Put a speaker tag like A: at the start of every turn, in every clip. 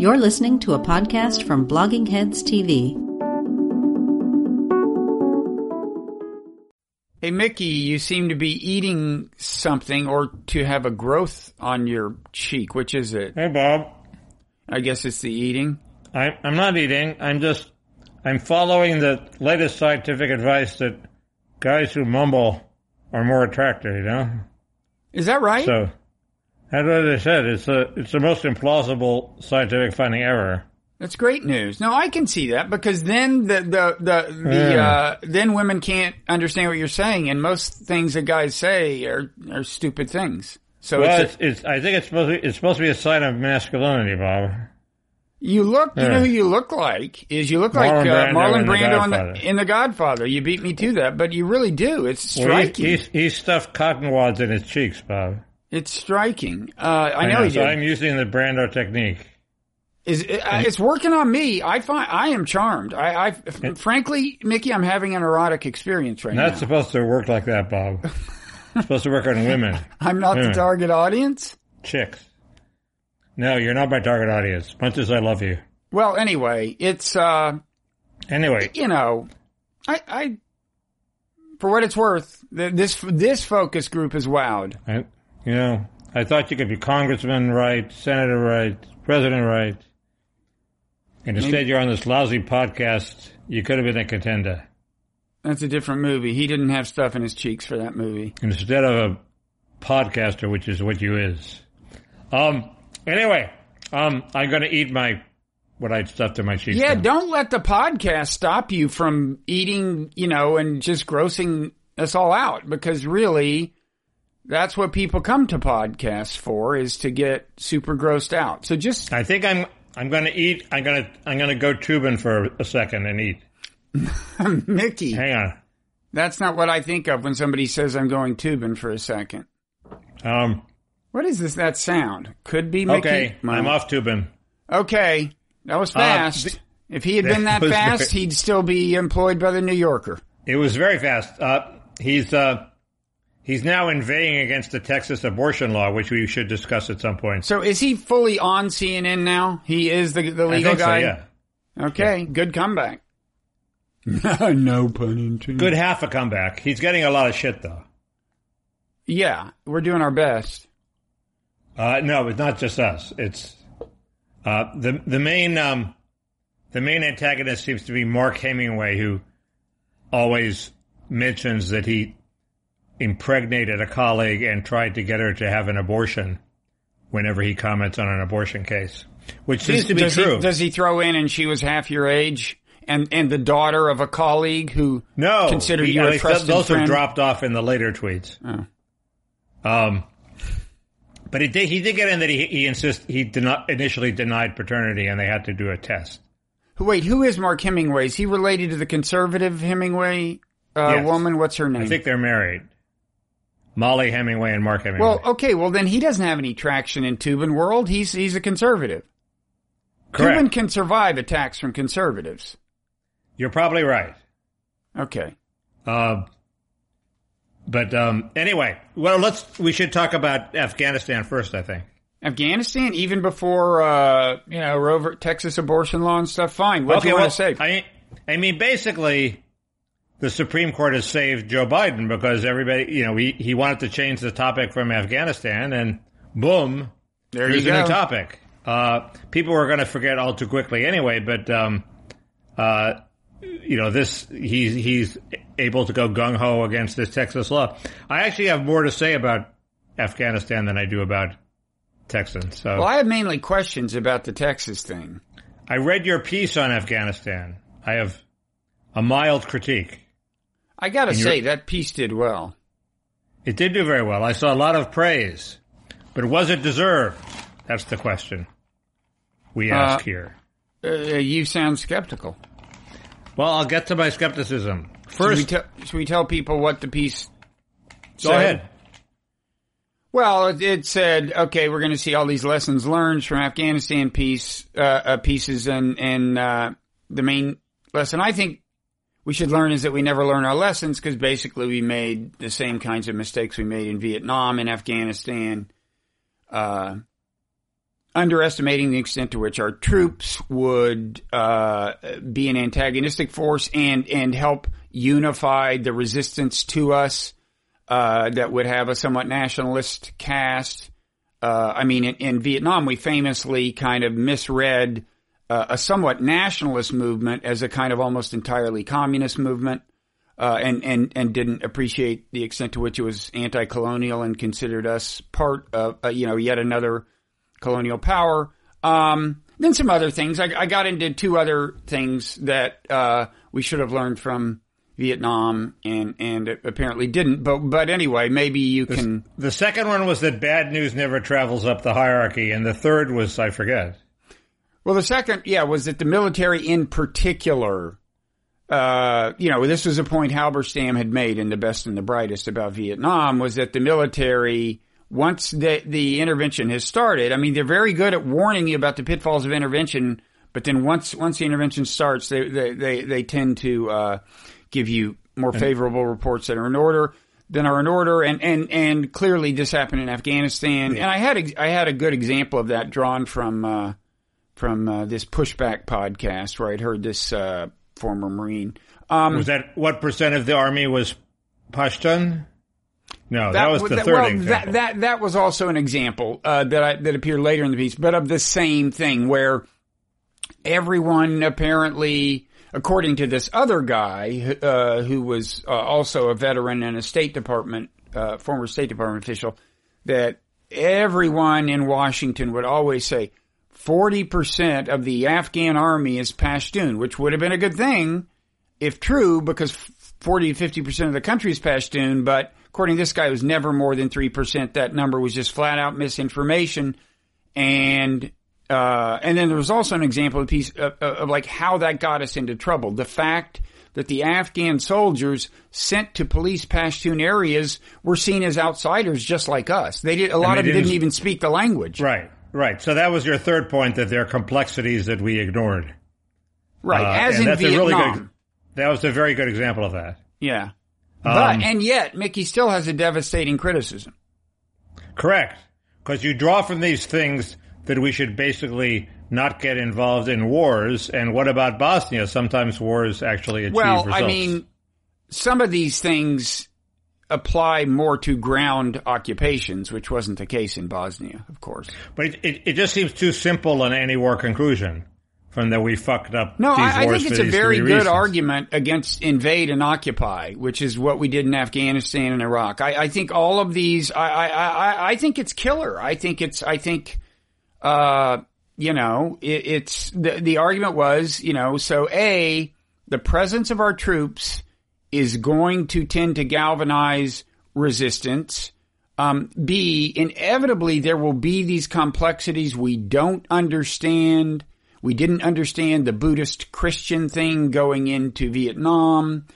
A: You're listening to a podcast from Blogging Heads TV.
B: Hey, Mickey, you seem to be eating something or to have a growth on your cheek. Which is it?
C: Hey, Bob.
B: I guess it's the eating.
C: I, I'm not eating. I'm just, I'm following the latest scientific advice that guys who mumble are more attractive, you know?
B: Is that right?
C: So, that's what they said. It's a, it's the most implausible scientific finding ever.
B: That's great news. No, I can see that because then the the the, the
C: Yeah.
B: uh, then women can't understand what you're saying, and most things that guys say are are stupid things. So
C: Well,
B: it's,
C: it's, it's, I think it's supposed to be, it's supposed to be a sign of masculinity, Bob.
B: you look, you know who you look like is you look like
C: Marlon
B: uh,
C: Brando
B: Marlon
C: in The
B: Brando in the,
C: Godfather.
B: in the Godfather. You beat me to that, but you really do. It's
C: Well, he,
B: striking.
C: he's, he stuffed cotton wads in his cheeks, Bob.
B: It's striking. Uh, I know he
C: so. I'm using the Brando technique.
B: Is it, uh, it's working on me. I find I am charmed. I, I frankly, Mickey, I'm having an erotic experience right
C: Not
B: now.
C: Not supposed to work like that, Bob. supposed to work on women,
B: I'm not the target audience.
C: chicks. No, you're not my target audience. Much as I love you.
B: Well, anyway, it's uh,
C: Anyway,
B: you know, I, I, for what it's worth, this this focus group is wowed.
C: I, you know, I thought you could be congressman right, senator right, president right. And instead, you're on this lousy podcast. You could have been a contender.
B: That's a different movie. He didn't have stuff in his cheeks for that movie.
C: instead of a podcaster, which is what you is. Um. Anyway, um, I'm going to eat my what I stuffed in my cheeks.
B: Yeah,
C: now.
B: don't let the podcast stop you from eating, you know, and just grossing us all out because really that's what people come to podcasts for is to get super grossed out. So just
C: I think I'm I'm going to eat. I'm going to I'm going to go tubing for a second and eat.
B: Mickey,
C: Hang on.
B: that's not what I think of when somebody says I'm going tubing for a second.
C: Um.
B: What is this that sound? Could be Mickey.
C: Okay, I'm off tubing.
B: Okay. That was fast.
C: th-
B: if he had been that
C: was
B: fast,
C: very-
B: he'd still be employed by the New Yorker.
C: It was very fast. Uh, he's uh, he's now inveighing against the Texas abortion law, which we should discuss at some point.
B: So is he fully on CNN now? He is the the
C: I
B: legal
C: think so.
B: guy.
C: Yeah.
B: Okay, good comeback. no pun intended.
C: Good half a comeback. He's getting a lot of shit though.
B: Yeah, we're doing our best.
C: Uh, no, it's not just us. It's uh, the the main um, the main antagonist seems to be Mark Hemingway, who always mentions that he impregnated a colleague and tried to get her to have an abortion whenever he comments on an abortion case, which seems to be
B: does
C: true.
B: He, does he throw in and she was half your age and and the daughter of a colleague who
C: no,
B: consider
C: he-
B: you a trusted
C: those
B: friend?
C: have dropped off in the later tweets.
B: Oh.
C: Um, but he did, he did get in that he he insist he did not initially denied paternity and they had to do a test.
B: Wait, who is Mark Hemingway? Is he related to the conservative Hemingway uh,
C: Yes.
B: woman? What's her name?
C: I think they're married. Mollie Hemingway and Mark Hemingway.
B: well, okay, well then he doesn't have any traction in Toobin world. He's he's a conservative.
C: correct.
B: Toobin can survive attacks from conservatives.
C: You're probably right.
B: Okay.
C: Uh, but um, anyway, well, let's we should talk about Afghanistan first. I think.
B: Afghanistan, even before uh, you know Rover Texas abortion law and stuff. Fine. What do you
C: well,
B: want to say?
C: I I mean, basically, the Supreme Court has saved Joe Biden because everybody, you know, he he wanted to change the topic from Afghanistan, and boom,
B: there
C: Here's
B: you
C: a new topic. Uh, people were going to forget all too quickly anyway, but um, uh, you know this he's he's able to go gung ho against this Texas law. I actually have more to say about Afghanistan than I do about Texans. So
B: Well, I have mainly questions about the Texas thing.
C: I read your piece on Afghanistan. I have a mild critique.
B: I got to
C: And
B: say that piece did well.
C: It did do very well. I saw a lot of praise, but was it deserved? That's the question we ask
B: Uh,
C: here.
B: Uh, you sound skeptical.
C: Well, I'll get to my skepticism.
B: Should we,
C: First,
B: should we tell people what the piece?
C: go
B: said?
C: ahead.
B: Well, it, it said, okay, we're going to see all these lessons learned from Afghanistan piece uh, uh, pieces, and and uh, the main lesson I think we should learn is that we never learn our lessons because basically we made the same kinds of mistakes we made in Vietnam and Afghanistan. Uh, underestimating the extent to which our troops would uh, be an antagonistic force and and help unify the resistance to us uh, that would have a somewhat nationalist cast. Uh, I mean, in, in, Vietnam, we famously kind of misread uh, a somewhat nationalist movement as a kind of almost entirely communist movement. Uh, and, and, and didn't appreciate the extent to which it was anti-colonial and considered us part of, uh, you know, yet another colonial power. Um, then some other things. I, I, got into two other things that uh, we should have learned from Vietnam, and and apparently didn't. But but anyway, maybe you
C: the,
B: can.
C: The second one was that bad news never travels up the hierarchy, and the third was I forget.
B: Well, the second, yeah, was that the military in particular. Uh, you know, this was a point Halberstam had made in The Best and the Brightest about Vietnam was that the military once the, the intervention has started, I mean, they're very good at warning you about the pitfalls of intervention, but then once, once the intervention starts, they, they, they, they tend to, uh, give you more favorable reports that are in order than are in order. And, and, and clearly this happened in Afghanistan. Yeah. And I had, a, I had a good example of that drawn from, uh, from, uh, this pushback podcast where I'd heard this, uh, former Marine.
C: Um, was that what percent of the army was Pashtun? No, that, that was the that, third well,
B: example. That, that, that was also an example uh, that I, that appeared later in the piece, but of the same thing where everyone apparently, according to this other guy uh, who was uh, also a veteran and a State Department uh, former State Department official, that everyone in Washington would always say. 40% of the Afghan army is Pashtun, which would have been a good thing if true because 40 to 50% of the country is Pashtun, but according to this guy, it was never more than 3%. That number was just flat out misinformation. And, uh, and then there was also an example of, piece, of, of like how that got us into trouble. The fact that the Afghan soldiers sent to police Pashtun areas were seen as outsiders just like us. They did, a lot of them didn't even speak the language.
C: Right, right. So that was your third point that there are complexities that we ignored.
B: Right, uh, as in Vietnam. Really
C: good, that was a very good example of that.
B: Yeah. But, um, and yet, Mickey still has a devastating criticism.
C: Correct. Because you draw from these things that we should basically not get involved in wars. And what about Bosnia? Sometimes wars actually achieve
B: well,
C: results.
B: I mean, some of these things apply more to ground occupations, which wasn't the case in Bosnia, of course.
C: But it, it, it just seems too simple an anti-war conclusion from that we fucked up.
B: No, I,
C: I,
B: think it's a very good
C: reasons.
B: argument against invade and occupy, which is what we did in Afghanistan and Iraq. I, I think all of these, I, I, I, think it's killer. I think it's, I think, uh, you know, it, it's the the argument was, you know, so a the presence of our troops is going to tend to galvanize resistance. Um, B, inevitably there will be these complexities we don't understand we didn't understand the Buddhist Christian thing going into Vietnam.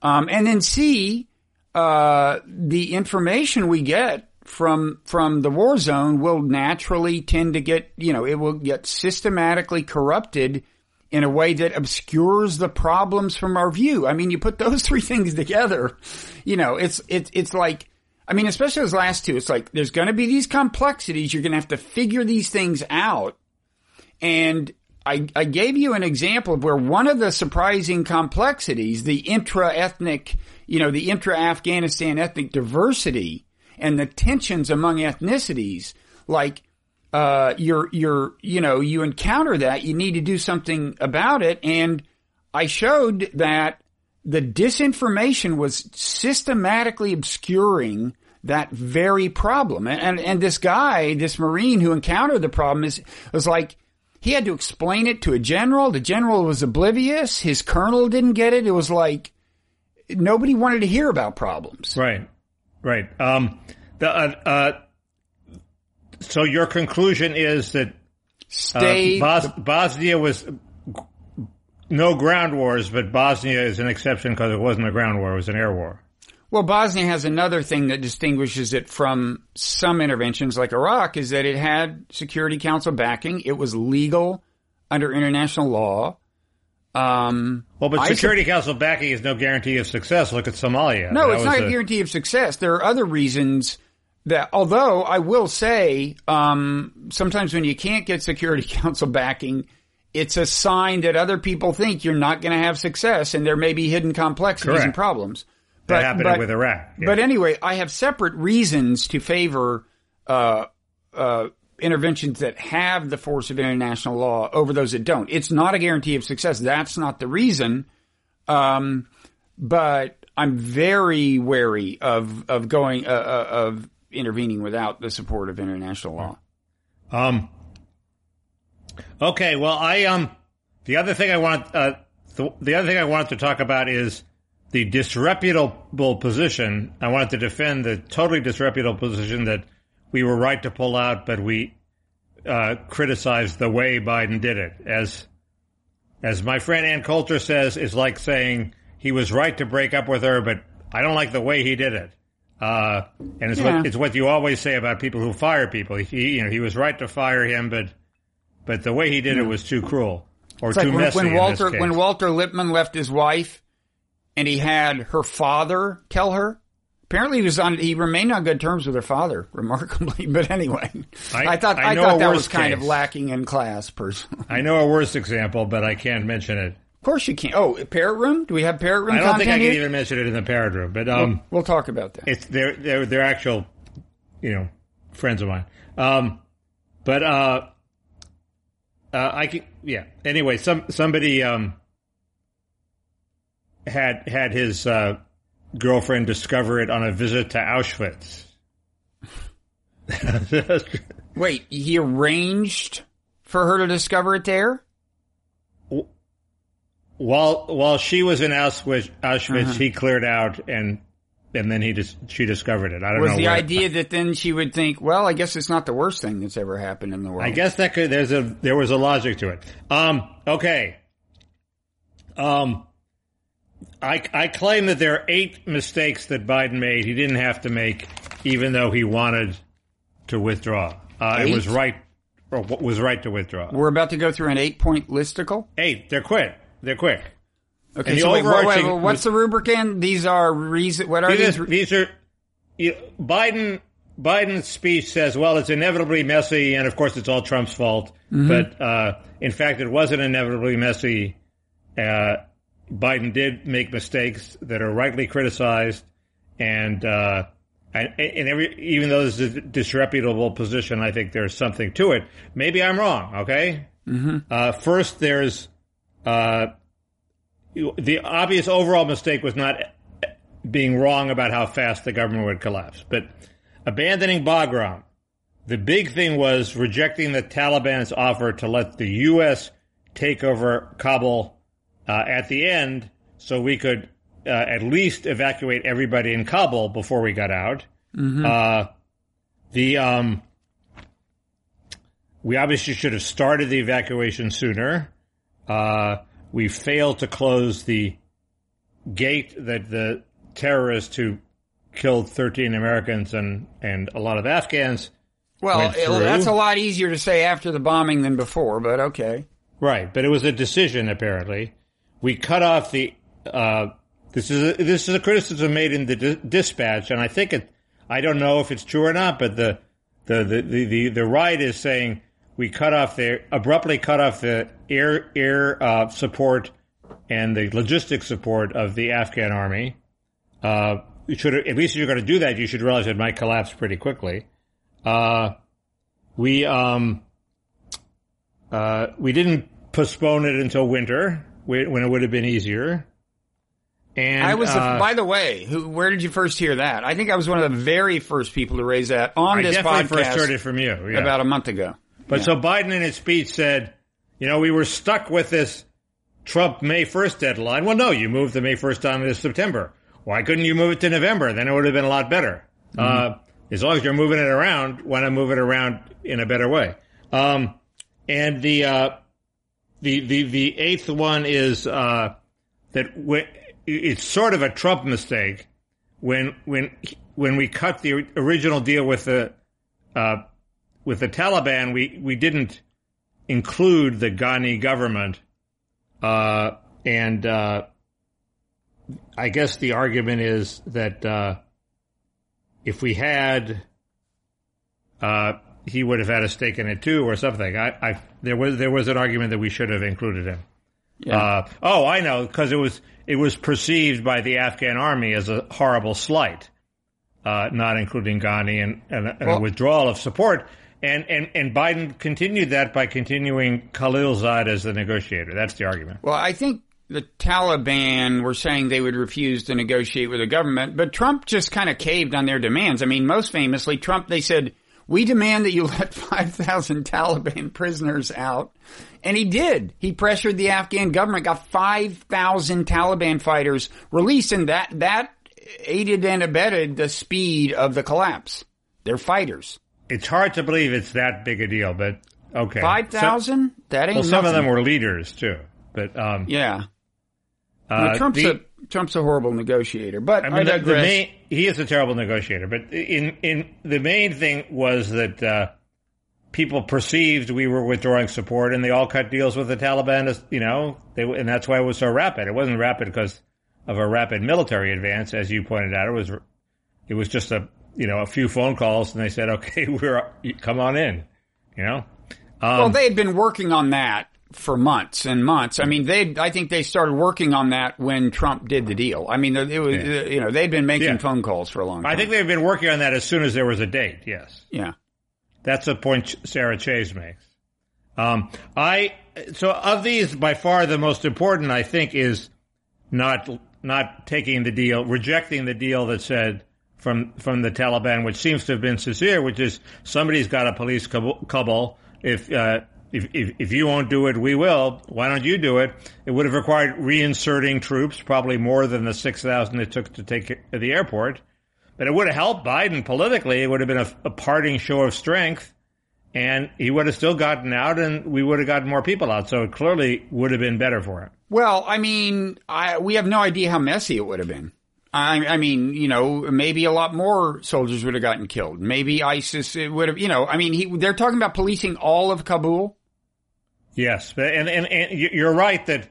B: Um, and then C, uh, the information we get from from the war zone will naturally tend to get you know it will get systematically corrupted in a way that obscures the problems from our view. I mean, you put those three things together, you know, it's it's it's like I mean, especially those last two, it's like there's going to be these complexities. You're going to have to figure these things out, and I, I gave you an example of where one of the surprising complexities, the intra-ethnic, you know, the intra-Afghanistan ethnic diversity and the tensions among ethnicities, like, uh, you're, you're, you know, you encounter that, you need to do something about it. And I showed that the disinformation was systematically obscuring that very problem. And, and, and this guy, this Marine who encountered the problem is, was like, he had to explain it to a general. The general was oblivious. His colonel didn't get it. It was like nobody wanted to hear about problems.
C: Right. Right. Um, the, uh, uh, so your conclusion is that
B: Stay
C: uh, Bos- Bosnia was no ground wars, but Bosnia is an exception because it wasn't a ground war; it was an air war.
B: Well, Bosnia has another thing that distinguishes it from some interventions like Iraq is that it had Security Council backing. It was legal under international law. Um,
C: well, but Security Council backing is no guarantee of success. Look at Somalia.
B: No, that it's not a guarantee of success. There are other reasons that although I will say, um, sometimes when you can't get Security Council backing, it's a sign that other people think you're not going to have success, and there may be hidden complexities and
C: Correct.
B: problems.
C: That happened with Iraq. Yeah.
B: But anyway, I have separate reasons to favor uh, uh, interventions that have the force of international law over those that don't. It's not a guarantee of success. That's not the reason. Um, but I'm very wary of of going uh, uh, of intervening without the support of international law.
C: Um. Okay. Well, I um. The other thing I want uh the, the other thing I wanted to talk about is the disreputable position. I wanted to defend the totally disreputable position that we were right to pull out, but we uh, criticized the way Biden did it. As as my friend Ann Coulter says, it's like saying he was right to break up with her, but I don't like the way he did it. Uh, and it's
B: Yeah.
C: what it's what you always say about people who fire people. He, you know, he was right to fire him, but but the way he did it was too cruel or
B: It's
C: too
B: like when,
C: messy.
B: when Walter when Walter Lippmann left his wife, and he had her father tell her. Apparently, he was on. He remained on good terms with her father, remarkably. But anyway, I,
C: I-
B: thought
C: I
B: I, thought that was kind of lacking in class, personally.
C: I know a worse example, but I can't mention it.
B: Of course, you can't. Oh, parrot room? Do we have parrot room
C: I don't think I can even mention it in the parrot room, but um.
B: We'll talk about that.
C: it's they're they're they're actual, you know, friends of mine. Um, but uh, uh, I can yeah. Anyway, some somebody um had had his uh, girlfriend discover it on a visit to Auschwitz.
B: Wait, he arranged for her to discover it there?
C: While while she was in Auschwitz, Auschwitz,
B: Uh-huh.
C: he cleared out and and then he just she discovered it. I don't
B: Was
C: know.
B: Was
C: the
B: idea that then she would think, well, I guess it's not the worst thing that's ever happened in the world.
C: I guess that could there's a there was a logic to it. Um okay. Um I I claim that there are eight mistakes that Biden made he didn't have to make even though he wanted to withdraw. Uh, it was right or was right to withdraw.
B: We're about to go through an eight point listicle.
C: Eight, they're quick. They're quick.
B: Okay, so wait, wait, wait, what's the rubric in? These are reason. What are
C: These
B: these?
C: are, these are you, Biden. Biden's speech says, "Well, it's inevitably messy, and of course, it's all Trump's fault."
B: Mm-hmm.
C: But uh, in fact, it wasn't inevitably messy. Uh, Biden did make mistakes that are rightly criticized, and uh, and, and every even though this is a disreputable position, I think there's something to it. Maybe I'm wrong. Okay. Mm-hmm. Uh, first, there's uh, the obvious overall mistake was not being wrong about how fast the government would collapse. But abandoning Bagram, the big thing was rejecting the Taliban's offer to let the U.S. take over Kabul uh, at the end so we could uh, at least evacuate everybody in Kabul before we got out. Uh, the um, we obviously should have started the evacuation sooner. Uh, we failed to close the gate that the terrorists who killed 13 Americans and, and a lot of Afghans.
B: well, it- that's a lot easier to say after the bombing than before, but okay.
C: Right, but it was a decision apparently. We cut off the. Uh, this is a, this is a criticism made in the di- dispatch, and I think it. I don't know if it's true or not, but the the the the the, the right is saying we cut off the abruptly cut off the air air uh, support and the logistic support of the Afghan army. Uh, you should at least if you're going to do that, you should realize it might collapse pretty quickly. Uh, we um, uh, we didn't postpone it until winter when it would have been easier. And
B: I was,
C: uh,
B: by the way, who, where did you first hear that? I think I was one of the very first people to raise that on
C: I
B: this
C: definitely
B: podcast
C: first heard it from you. yeah.
B: about a month ago.
C: But so Biden in his speech said, you know, we were stuck with this Trump May 1st deadline. Well, no, you moved the May 1st on to September. Why couldn't you move it to November? Then it would have been a lot better. Uh, as long as you're moving it around, why not move it around in a better way? Um, and the, uh, the, the, the eighth one is, uh, that when, it's sort of a Trump mistake when, when, when we cut the original deal with the, uh, with the Taliban, we, we didn't include the Ghani government. Uh, and, uh, I guess the argument is that, uh, if we had, uh, he would have had a stake in it too, or something. I, I there was there was an argument that we should have included him.
B: Yeah.
C: Uh, oh, I know, because it was it was perceived by the Afghan army as a horrible slight, uh, not including Ghani and, and, and
B: Well-
C: a withdrawal of support. And, and and Biden continued that by continuing Khalilzad as the negotiator. That's the argument.
B: Well, I think the Taliban were saying they would refuse to negotiate with the government, but Trump just kind of caved on their demands. I mean, most famously, Trump, they said, we demand that you let 5,000 Taliban prisoners out. And he did. He pressured the Afghan government, got 5,000 Taliban fighters released, and that, that aided and abetted the speed of the collapse. They're fighters.
C: It's hard to believe it's that big a deal, but okay.
B: 5,000? That ain't
C: Well, some of them were leaders too, but um,
B: Yeah.
C: uh,
B: Well, Trump's
C: the-
B: a Trump's a horrible negotiator, but I,
C: I mean, the, the main, he is a terrible negotiator, but in in the main thing was that uh, people perceived we were withdrawing support, and they all cut deals with the Taliban. As, you know, they, and that's why it was so rapid. It wasn't rapid because of a rapid military advance, as you pointed out. It was it was just a you know a few phone calls, and they said, "Okay, we're come on in," you know. Um,
B: well, they had been working on that for months and months. I mean, they I think they started working on that when Trump did the deal. I mean, it was
C: Yeah.
B: you know they'd been making
C: Yeah.
B: phone calls for a long time.
C: I think they've been working on that as soon as there was a date. Yes.
B: yeah.
C: That's a point Sarah Chayes makes. Um, I so of these, by far the most important, I think, is not not taking the deal, rejecting the deal that said from from the Taliban, which seems to have been sincere, which is somebody's got a police Kabul. If, uh, if if if you won't do it, we will. Why don't you do it? It would have required reinserting troops, probably more than the six thousand it took to take the airport. But it would have helped Biden politically. It would have been a, a parting show of strength, and he would have still gotten out, and we would have gotten more people out. So it clearly would have been better for him.
B: Well, I mean, I, we have no idea how messy it would have been. I, I mean, you know, maybe a lot more soldiers would have gotten killed. Maybe ISIS would have, you know, I mean, he, they're talking about policing all of Kabul.
C: Yes, and and, and you- you're right that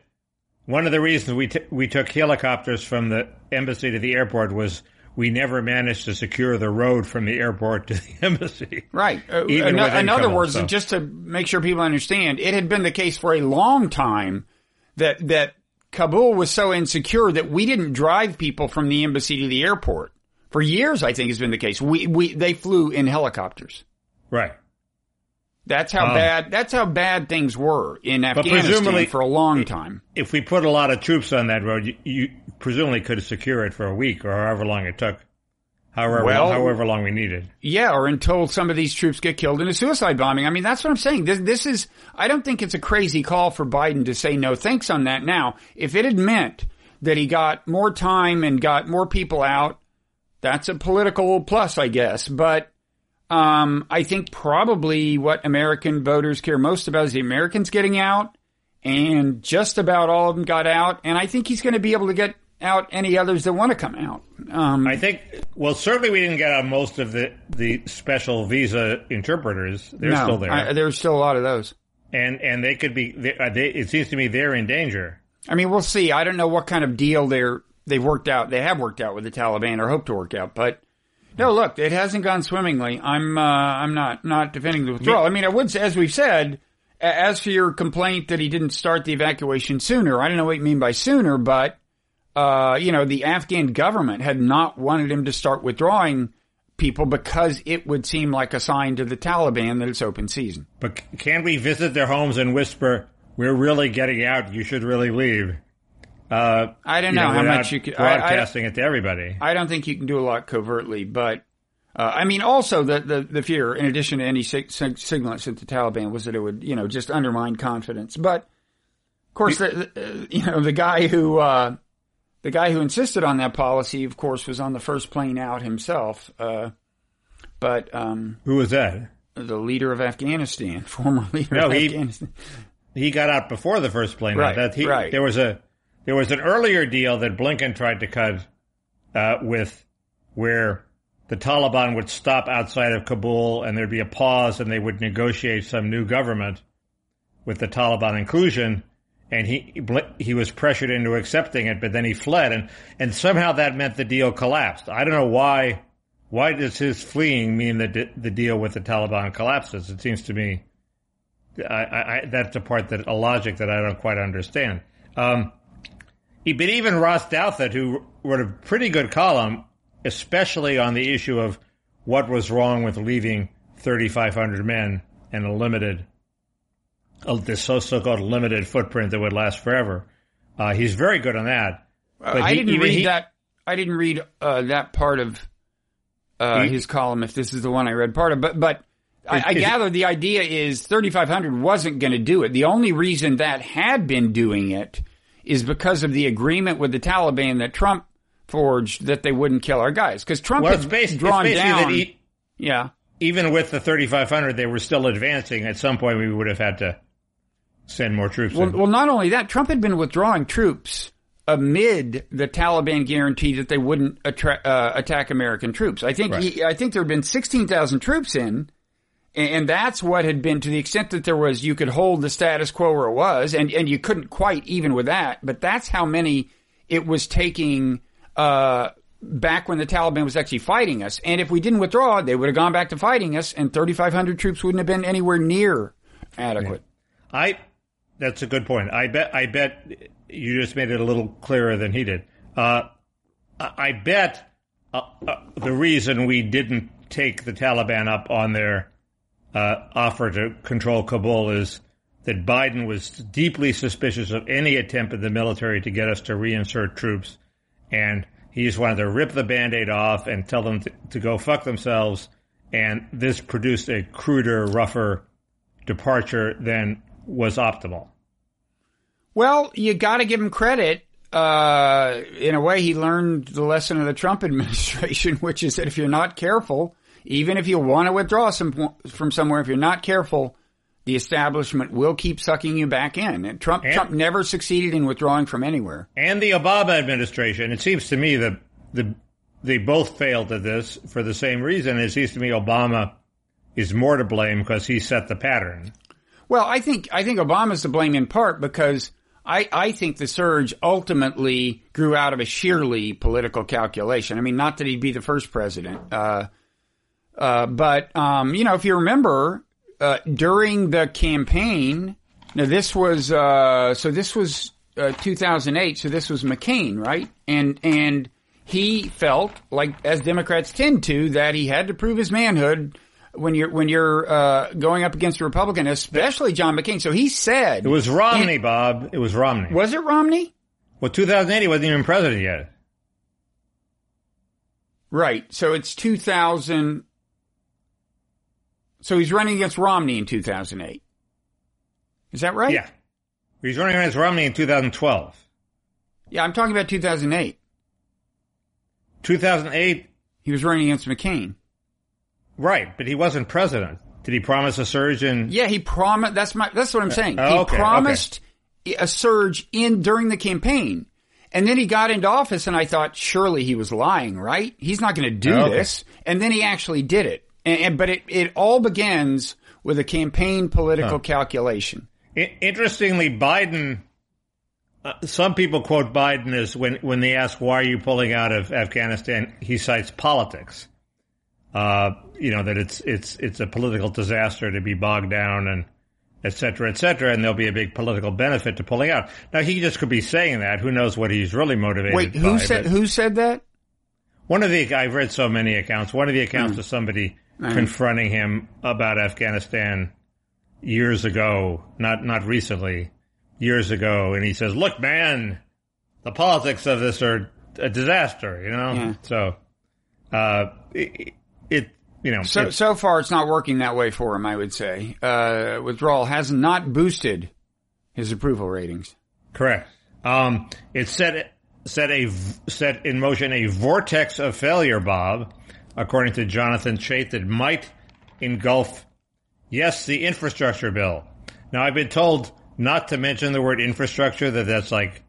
C: one of the reasons we t- we took helicopters from the embassy to the airport was we never managed to secure the road from the airport to the embassy.
B: Right. Uh, in, in other words,
C: so.
B: just to make sure people understand, it had been the case for a long time that that Kabul was so insecure that we didn't drive people from the embassy to the airport. For years, I think has been the case. We we they flew in helicopters.
C: Right.
B: That's how
C: Um,
B: bad. That's how bad things were in Afghanistan
C: presumably-
B: for a long time.
C: If we put a lot of troops on that road, you, you presumably could secure it for a week or however long it took. However,
B: Well-
C: however long we needed.
B: Yeah, or until some of these troops get killed in a suicide bombing. I mean, that's what I'm saying. This, this is, I don't think it's a crazy call for Biden to say no thanks on that now. If it had meant that he got more time and got more people out, that's a political plus, I guess. But, um, I think probably what American voters care most about is the Americans getting out and just about all of them got out. And I think he's going to be able to get out any others that want to come out. Um,
C: I think. Well, certainly we didn't get out most of the the special visa interpreters. They're
B: no,
C: still there,
B: I, there's still a lot of those.
C: and and they could be. They, uh, they, it seems to me they're in danger.
B: I mean, we'll see. I don't know what kind of deal they're they've worked out. They have worked out with the Taliban or hope to work out, but no, look, it hasn't gone swimmingly. I'm uh, I'm not not defending the withdrawal. I mean, I would say, as we've said, as for your complaint that he didn't start the evacuation sooner, I don't know what you mean by sooner, but uh, you know, the Afghan government had not wanted him to start withdrawing people because it would seem like a sign to the Taliban that it's open season.
C: But can we visit their homes and whisper, "We're really getting out. You should really leave"? Uh,
B: I don't
C: you
B: know, how much you could. I, I,
C: broadcasting it to everybody.
B: I don't think you can do a lot covertly, but uh, I mean, also the, the the fear, in addition to any sig- sig- signal sent to Taliban, was that it would you know just undermine confidence. But of course, the, the, uh, you know the guy who uh, the guy who insisted on that policy, of course, was on the first plane out himself. Uh, but um,
C: Who was that?
B: the leader of Afghanistan, former leader
C: No,
B: of
C: he-
B: Afghanistan.
C: He got out before the first plane.
B: Right,
C: That he,
B: right.
C: There was a there was an earlier deal that Blinken tried to cut uh, with, where the Taliban would stop outside of Kabul and there'd be a pause and they would negotiate some new government with the Taliban inclusion. And he he was pressured into accepting it, but then he fled, and and somehow that meant the deal collapsed. I don't know why why does his fleeing mean that the deal with the Taliban collapses? It seems to me I, I, that's a part that a logic that I don't quite understand. Um, but even Ross Douthat, who wrote a pretty good column, especially on the issue of what was wrong with leaving 3,500 men and a limited, this so-called limited footprint that would last forever. Uh, he's very good on that.
B: Uh, I he, didn't read he, that. I didn't read uh, that part of uh, he, his column. If this is the one I read part of, but but I, I gather the idea is 3,500 wasn't going to do it. The only reason that had been doing it is because of the agreement with the Taliban that Trump forged that they wouldn't kill our guys. Because Trump well, had based, drawn down. He, yeah.
C: Even with the 3,500, they were still advancing. At some point, we would have had to send more troops.
B: Well, well, not only that, Trump had been withdrawing troops amid the Taliban guarantee that they wouldn't attra- uh, attack American troops. I think right. he, I think there had been 16,000 troops in and that's what had been to the extent that there was, you could hold the status quo where it was, and, and you couldn't quite even with that, but that's how many it was taking, uh, back when the Taliban was actually fighting us. And if we didn't withdraw, they would have gone back to fighting us, and 3,500 troops wouldn't have been anywhere near adequate.
C: I, that's a good point. I bet, I bet you just made it a little clearer than he did. Uh, I bet uh, uh, the reason we didn't take the Taliban up on their uh, offer to control Kabul is that Biden was deeply suspicious of any attempt of the military to get us to reinsert troops, and he just wanted to rip the band-aid off and tell them to, to go fuck themselves. And this produced a cruder, rougher departure than was optimal.
B: Well, you got to give him credit. Uh, in a way, he learned the lesson of the Trump administration, which is that if you're not careful, even if you want to withdraw some, from somewhere, if you're not careful, the establishment will keep sucking you back in. And Trump, and, Trump never succeeded in withdrawing from anywhere.
C: And the Obama administration, it seems to me that the, they both failed at this for the same reason. It seems to me Obama is more to blame because he set the pattern.
B: Well, I think, I think Obama's to blame in part because I, I think the surge ultimately grew out of a sheerly political calculation. I mean, not that he'd be the first president. Uh, uh, but um, you know, if you remember uh, during the campaign, now this was uh, so this was uh, 2008, so this was McCain, right? And and he felt like, as Democrats tend to, that he had to prove his manhood when you're when you're uh, going up against a Republican, especially John McCain. So he said
C: it was Romney, and, Bob. It was Romney.
B: Was it Romney?
C: Well, 2008, he wasn't even president yet.
B: Right. So it's 2000. So he's running against Romney in 2008. Is that right?
C: Yeah. He's running against Romney in 2012.
B: Yeah, I'm talking about 2008.
C: 2008?
B: He was running against McCain.
C: Right, but he wasn't president. Did he promise a surge in?
B: Yeah, he promised. That's my. That's what I'm saying. Uh, okay, he promised okay. a surge in during the campaign, and then he got into office, and I thought surely he was lying. Right? He's not going to do okay. this, and then he actually did it. And, and, but it, it all begins with a campaign political huh. calculation.
C: Interestingly, Biden. Uh, some people quote Biden as when when they ask why are you pulling out of Afghanistan, he cites politics. Uh, you know that it's it's it's a political disaster to be bogged down and et cetera, et cetera, and there'll be a big political benefit to pulling out. Now he just could be saying that. Who knows what he's really motivated? By.
B: Wait, who
C: by,
B: said who said that?
C: One of the I've read so many accounts. One of the accounts mm. of somebody right. confronting him about Afghanistan years ago, not not recently, years ago, and he says, "Look, man, the politics of this are a disaster." You know, yeah. so uh, it, it, you know,
B: so so far it's not working that way for him. I would say uh, withdrawal has not boosted his approval ratings.
C: Correct. Um, it set set a set in motion a vortex of failure, Bob according to Jonathan Chait, that might engulf, yes, the infrastructure bill. Now, I've been told not to mention the word infrastructure, that that's like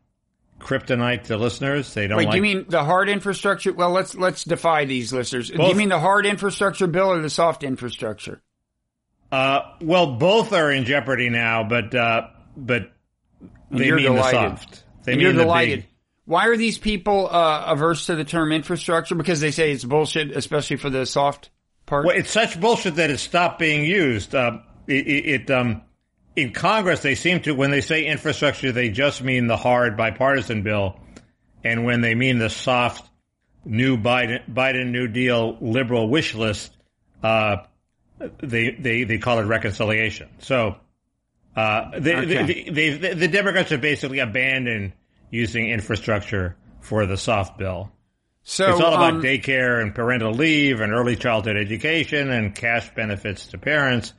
C: kryptonite to listeners. They don't
B: Wait,
C: like...
B: do you mean the hard infrastructure? Well, let's let's defy these listeners. Both. Do you mean the hard infrastructure bill or the soft infrastructure?
C: Uh, well, both are in jeopardy now, but uh, but they mean delighted. the soft. They
B: and
C: mean
B: you're delighted.
C: Big...
B: Why are these people uh, averse to the term infrastructure? Because they say it's bullshit, especially for the soft part.
C: Well, it's such bullshit that it stopped being used. Uh, it, it um, in Congress they seem to when they say infrastructure, they just mean the hard bipartisan bill, and when they mean the soft new Biden Biden New Deal liberal wish list, uh, they they they call it reconciliation. So. Uh, they,
B: Okay.
C: they, they, the Democrats have basically abandoned using infrastructure for the soft bill.
B: so
C: It's all about
B: um,
C: daycare and parental leave and early childhood education and cash benefits to parents,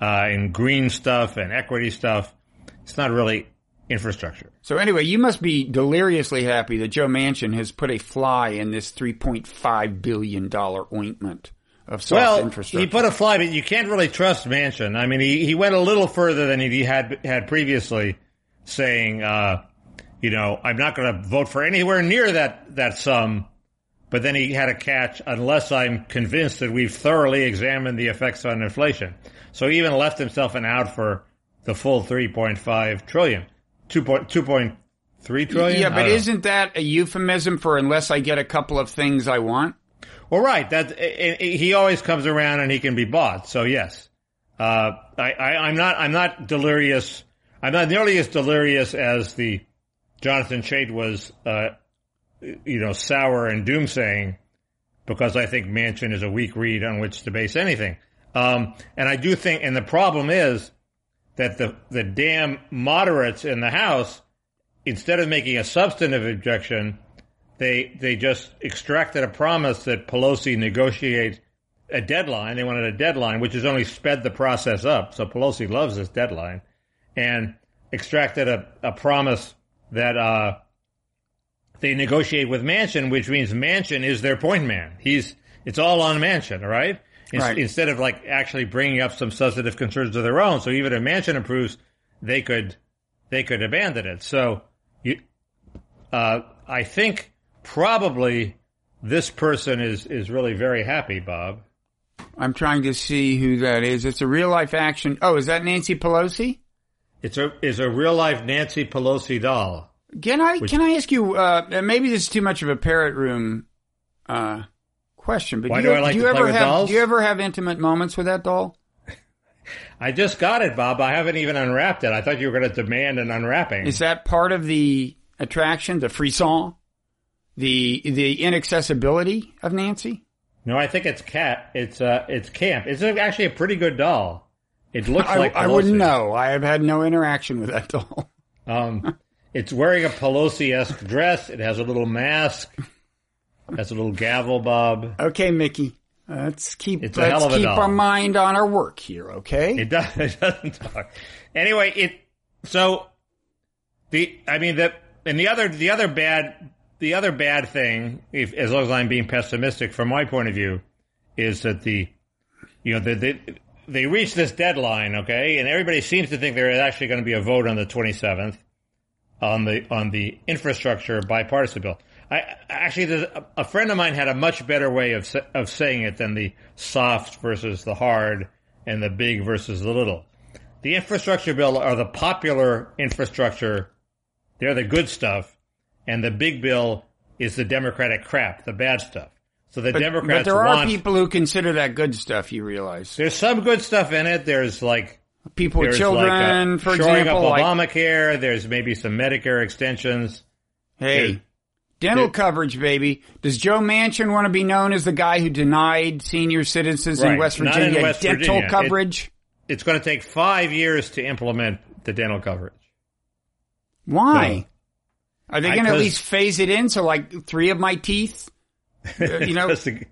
C: uh, and green stuff and equity stuff. It's not really infrastructure.
B: So anyway, you must be deliriously happy that Joe Manchin has put a fly in this three point five billion dollar ointment of soft
C: well,
B: infrastructure.
C: he put a fly, but you can't really trust Manchin. I mean, he, he went a little further than he had had previously, saying, uh, you know, I'm not going to vote for anywhere near that that sum. But then he had a catch unless I'm convinced that we've thoroughly examined the effects on inflation. So he even left himself an out for the full 3.5 trillion. 2.2.3 trillion?
B: yeah, but isn't that a euphemism for unless I get a couple of things I want?
C: Well, right. That i- i- he always comes around and he can be bought. So yes, uh, I, I, I'm not. I'm not delirious. I'm not nearly as delirious as the Jonathan Chait was. Uh, you know, sour and doomsaying because I think Manchin is a weak reed on which to base anything. Um, and I do think, and the problem is that the the damn moderates in the House, instead of making a substantive objection, they they just extracted a promise that Pelosi negotiate a deadline. They wanted a deadline, which has only sped the process up. So Pelosi loves this deadline, and extracted a, a promise that uh, they negotiate with Manchin, which means Manchin is their point man. He's it's all on Manchin, all right? In-
B: Right.
C: Instead of like actually bringing up some substantive concerns of their own. So even if Manchin approves, they could they could abandon it. So you, uh, I think probably this person is is really very happy, Bob.
B: I'm trying to see who that is. It's a real life action. Oh, is that Nancy Pelosi?
C: It's a is a real life Nancy Pelosi doll.
B: Can I can I ask you? Uh, maybe this is too much of a parrot room uh, question, but
C: Why
B: do you,
C: do I like
B: you
C: to play
B: ever
C: with
B: have
C: dolls?
B: do you ever have intimate moments with that doll?
C: I just got it, Bob. I haven't even unwrapped it. I thought you were going to demand an unwrapping.
B: Is that part of the attraction, the frisson, the the inaccessibility of Nancy?
C: No, I think it's cat. It's uh, it's camp. It's actually a pretty good doll. It looks
B: I,
C: like
B: I wouldn't know. I have had no interaction with that doll.
C: Um, it's wearing a Pelosi-esque dress. It has a little mask. Has a little gavel, Bob.
B: Okay, Mickey. Let's keep
C: It's
B: let's
C: hell of a
B: keep
C: doll.
B: our mind on our work here, okay?
C: It does. It doesn't talk. Anyway, it. So the. I mean the and the other the other bad the other bad thing, if as long as I'm being pessimistic from my point of view, is that the you know the, the they reached this deadline, okay, and everybody seems to think there is actually going to be a vote on the 27th on the on the infrastructure bipartisan bill. I actually, a, a friend of mine had a much better way of of saying it than the soft versus the hard and the big versus the little. The infrastructure bill are the popular infrastructure; they're the good stuff, and the big bill is the Democratic crap, the bad stuff. So the
B: But,
C: Democrats
B: but there are
C: want.
B: people who consider that good stuff. You realize
C: there's some good stuff in it. There's like
B: people with children,
C: like
B: for
C: uh, shoring
B: example.
C: up
B: Like,
C: Obamacare. There's maybe some Medicare extensions.
B: hey. Dental
C: Dude.
B: coverage, baby. Does Joe Manchin want to be known as the guy who denied senior citizens in West
C: not in
B: Virginia
C: West
B: dental
C: Virginia. It-
B: coverage?
C: It's going to take five years to implement the dental coverage.
B: Why? Are they going to at least phase it in? So, like three of my teeth, you know,
C: because the,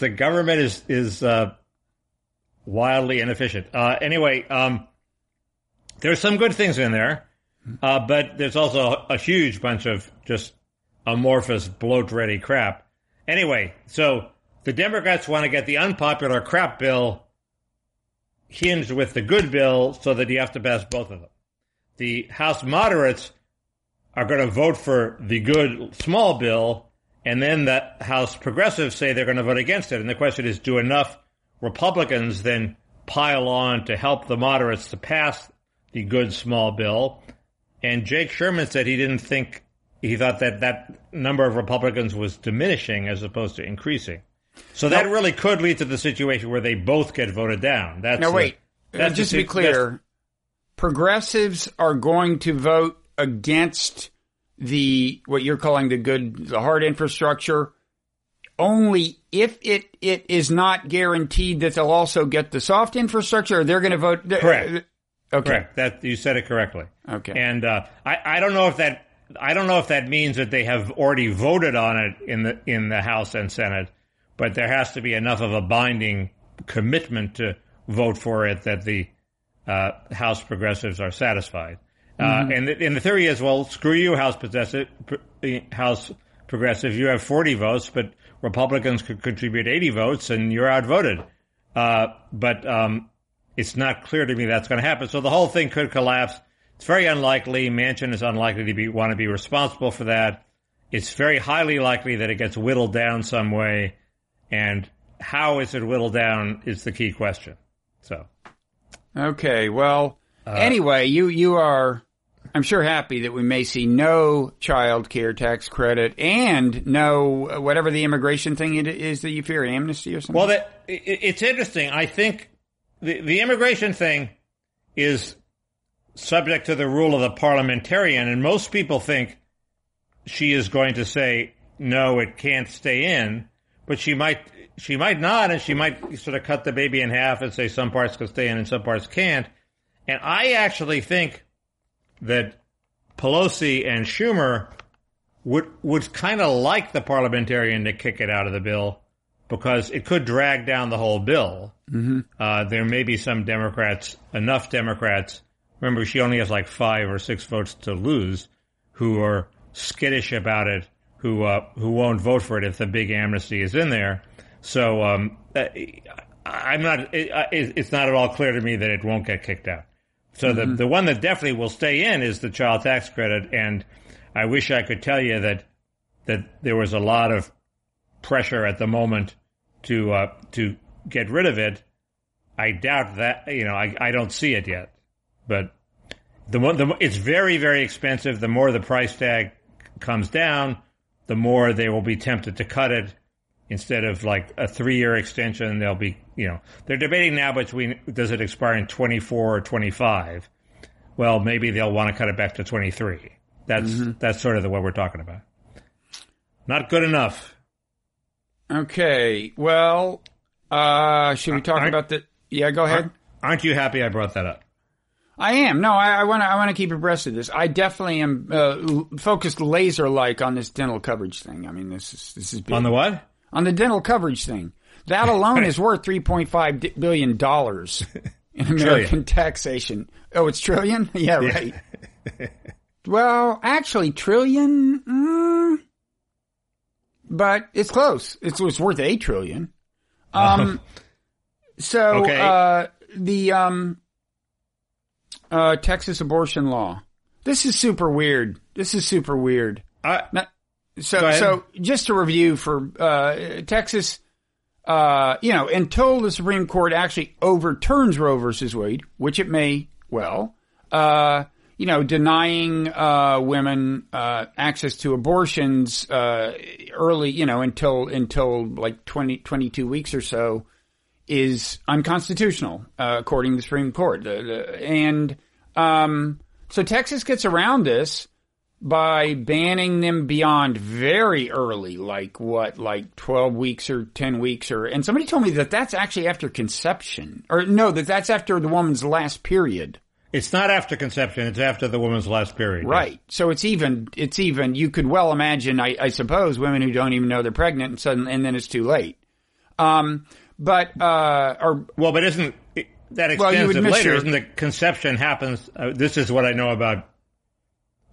C: the government is is uh, wildly inefficient. Uh, anyway, um, there's some good things in there, uh, but there's also a huge bunch of just amorphous bloat ready crap. Anyway, so the Democrats want to get the unpopular crap bill hinged with the good bill so that you have to pass both of them. The House moderates are going to vote for the good small bill, and then the House progressives say they're going to vote against it. And the question is, do enough Republicans then pile on to help the moderates to pass the good small bill? And Jake Sherman said he didn't think he thought that that number of Republicans was diminishing as opposed to increasing. So that really could lead to the situation where they both get voted down. That's
B: Now wait,
C: that's
B: just to be clear, progressives are going to vote against the what you're calling the good, the hard infrastructure, only if it it is not guaranteed that they'll also get the soft infrastructure. Or they're going to vote.
C: Correct.
B: Okay.
C: Correct. That you said it correctly.
B: Okay.
C: And uh, I I don't know if that I don't know if that means that they have already voted on it in the in the House and Senate, but there has to be enough of a binding commitment to vote for it that the uh, House progressives are satisfied. Uh, and, the, and the theory is, well, screw you, House progressive, House progressive. You have 40 votes, but Republicans could contribute 80 votes, and you're outvoted. Uh, but um, it's not clear to me that's going to happen. So the whole thing could collapse. It's very unlikely. Manchin is unlikely to be want to be responsible for that. It's very highly likely that it gets whittled down some way, and how is it whittled down is the key question. So
B: Okay. Well,
C: Uh,
B: anyway, you you are, I'm sure, happy that we may see no child care tax credit and no whatever the immigration thing it is that you fear, amnesty or something.
C: Well, that, it, it's interesting. I think the, the immigration thing is subject to the rule of the parliamentarian, and most people think she is going to say no, it can't stay in, but she might she might not, and she might sort of cut the baby in half and say some parts can stay in and some parts can't. And I actually think that Pelosi and Schumer would would kind of like the parliamentarian to kick it out of the bill because it could drag down the whole bill. Mm-hmm. Uh, there may be some Democrats, enough Democrats. Remember, she only has like five or six votes to lose, who are skittish about it, who uh, who won't vote for it if the big amnesty is in there. So um, uh, I'm not. It, it's not at all clear to me that it won't get kicked out. So the the one that definitely will stay in is the child tax credit, and I wish I could tell you that that there was a lot of pressure at the moment to uh, to get rid of it. I doubt that. You know, I, I don't see it yet. But the, mo- the it's very very expensive. The more the price tag comes down, the more they will be tempted to cut it. Instead of like a three year extension, they'll be you know they're debating now between does it expire in twenty four or twenty five. Well, maybe they'll want to cut it back to twenty three. That's that's sort of the what we're talking about. Not good enough.
B: okay. Well, uh, should we talk
C: Aren't-
B: about the? Yeah, go ahead.
C: Aren't you happy I brought that up?
B: I am. No, I want to. I want to keep abreast of this. I definitely am uh, focused laser like on this dental coverage thing. I mean, this is this is big.
C: On the what?
B: on the dental coverage thing. That alone is worth three point five billion dollars in American taxation. Oh, it's trillion? Yeah, right. well, actually, trillion, mm, but it's close. It's, it's worth a trillion. Um, so
C: Okay.
B: uh, the um, uh, Texas abortion law. This is super weird. This is super weird.
C: I,
B: so, so just to review for uh, Texas, uh, you know, until the Supreme Court actually overturns Roe versus Wade, which it may well, uh, you know, denying uh, women uh, access to abortions uh, early, you know, until until like 20, 22 weeks or so, is unconstitutional uh, according to the Supreme Court. And um, so Texas gets around this by banning them beyond very early, like what, like 12 weeks or 10 weeks or, and somebody told me that that's actually after conception or no, that that's after the woman's last period.
C: it's not after conception; it's after the woman's last period.
B: Right. So it's even, it's even, you could well imagine, I, I suppose, women who don't even know they're pregnant and suddenly, and then it's too late. Um, but, uh, or,
C: Well, but isn't that
B: Well,
C: extends it later?
B: your-
C: Isn't the conception happens? Uh, this is what I know about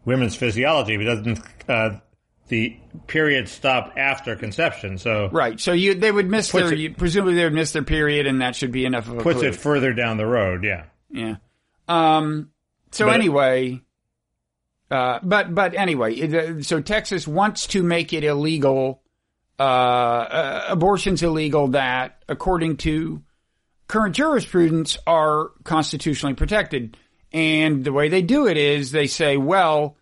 C: women's physiology. But doesn't uh, the period stop after conception? So
B: right. So you, they would miss their,
C: it-
B: you, presumably they would miss their period and that should be enough of a
C: puts
B: clue.
C: it further down the road. Yeah.
B: Yeah. Um. So
C: But-
B: anyway, uh, but but anyway, uh, so Texas wants to make it illegal. Uh, uh, abortions illegal that, according to current jurisprudence, are constitutionally protected. And the way they do it is they say, well,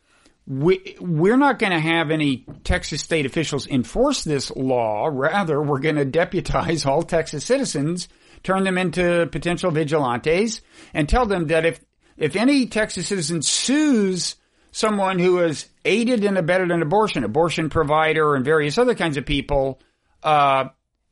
B: we, we're not going to have any Texas state officials enforce this law. Rather, we're going to deputize all Texas citizens, turn them into potential vigilantes, and tell them that if, if any Texas citizen sues someone who has aided and abetted an abortion, abortion provider, and various other kinds of people, uh,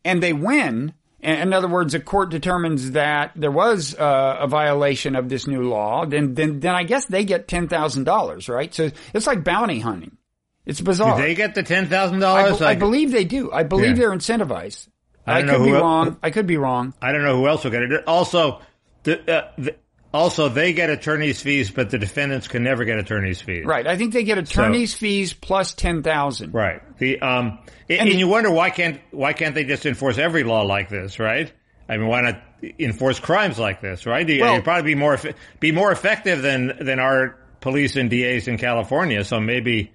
B: and they win, in other words, a court determines that there was uh, a violation of this new law, then then then I guess they get ten thousand dollars, right? So it's like bounty hunting. It's bizarre.
C: Do they get the ten thousand dollars?
B: I believe they do. I believe
C: Yeah.
B: they're incentivized.
C: I
B: I, could be
C: el-
B: wrong. I could be wrong.
C: I don't know who else will get it. Also, the, uh, the, also they get attorney's fees, but the defendants can never get attorney's fees.
B: Right. I think they get attorney's fees plus ten thousand.
C: Right. The um, and, and you wonder why can't why can't they just enforce every law like this, right? I mean, why not enforce crimes like this, right? You-
B: Well-
C: It'd probably be more be more effective than than our police and DAs in California. So maybe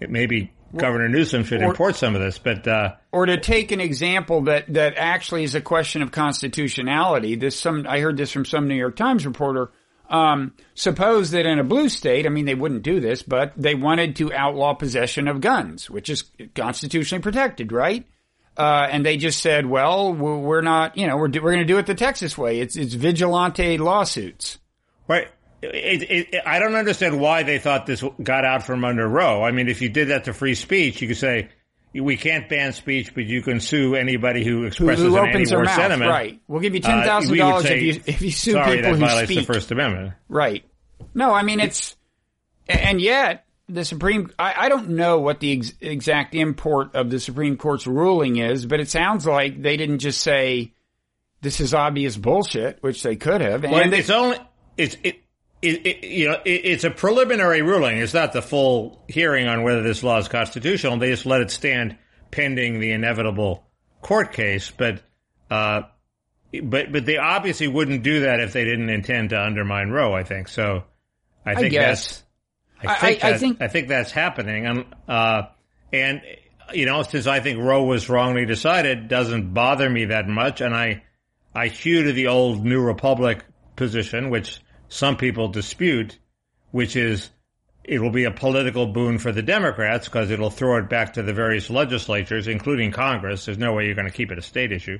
C: it maybe Governor Newsom should
B: or-
C: import some of this. But uh,
B: Or to take an example that, that actually is a question of constitutionality. This some I heard this from some New York Times reporter. Um, suppose that in a blue state, I mean, they wouldn't do this, but they wanted to outlaw possession of guns, which is constitutionally protected, right? Uh, and they just said, well, we're not, you know, we're, do, we're going to do it the Texas way. It's, it's vigilante lawsuits.
C: Right. It, it, I don't understand why they thought this got out from under Roe. I mean, if you did that to free speech, you could say we can't ban speech, but you can sue anybody who
B: Who,
C: expresses
B: who
C: an
B: opens their
C: anti-war
B: mouth,
C: sentiment.
B: right? We'll give you
C: Uh,
B: ten thousand
C: would
B: dollars if you if you sue
C: sorry,
B: people
C: that
B: who
C: violates
B: speak.
C: the First Amendment.
B: Right. No, I mean it's, and yet the Supreme. I, I don't know what the ex, exact import of the Supreme Court's ruling is, but it sounds like they didn't just say this is obvious bullshit, which they could have. And
C: Well,
B: they,
C: it's only it's it, it, it you know it, it's a preliminary ruling. It's not the full hearing on whether this law is constitutional. They just let it stand pending the inevitable court case. But uh, but but they obviously wouldn't do that if they didn't intend to undermine Roe. I think so. I think
B: guess.
C: that's.
B: I-
C: I think,
B: I
C: that-
B: think-
C: I think that's happening. Um, uh, and you know, since I think Roe was wrongly decided, doesn't bother me that much, and I I hew to the old New Republic position, which some people dispute, which is it will be a political boon for the Democrats because it'll throw it back to the various legislatures, including Congress. There's no way you're going to keep it a state issue,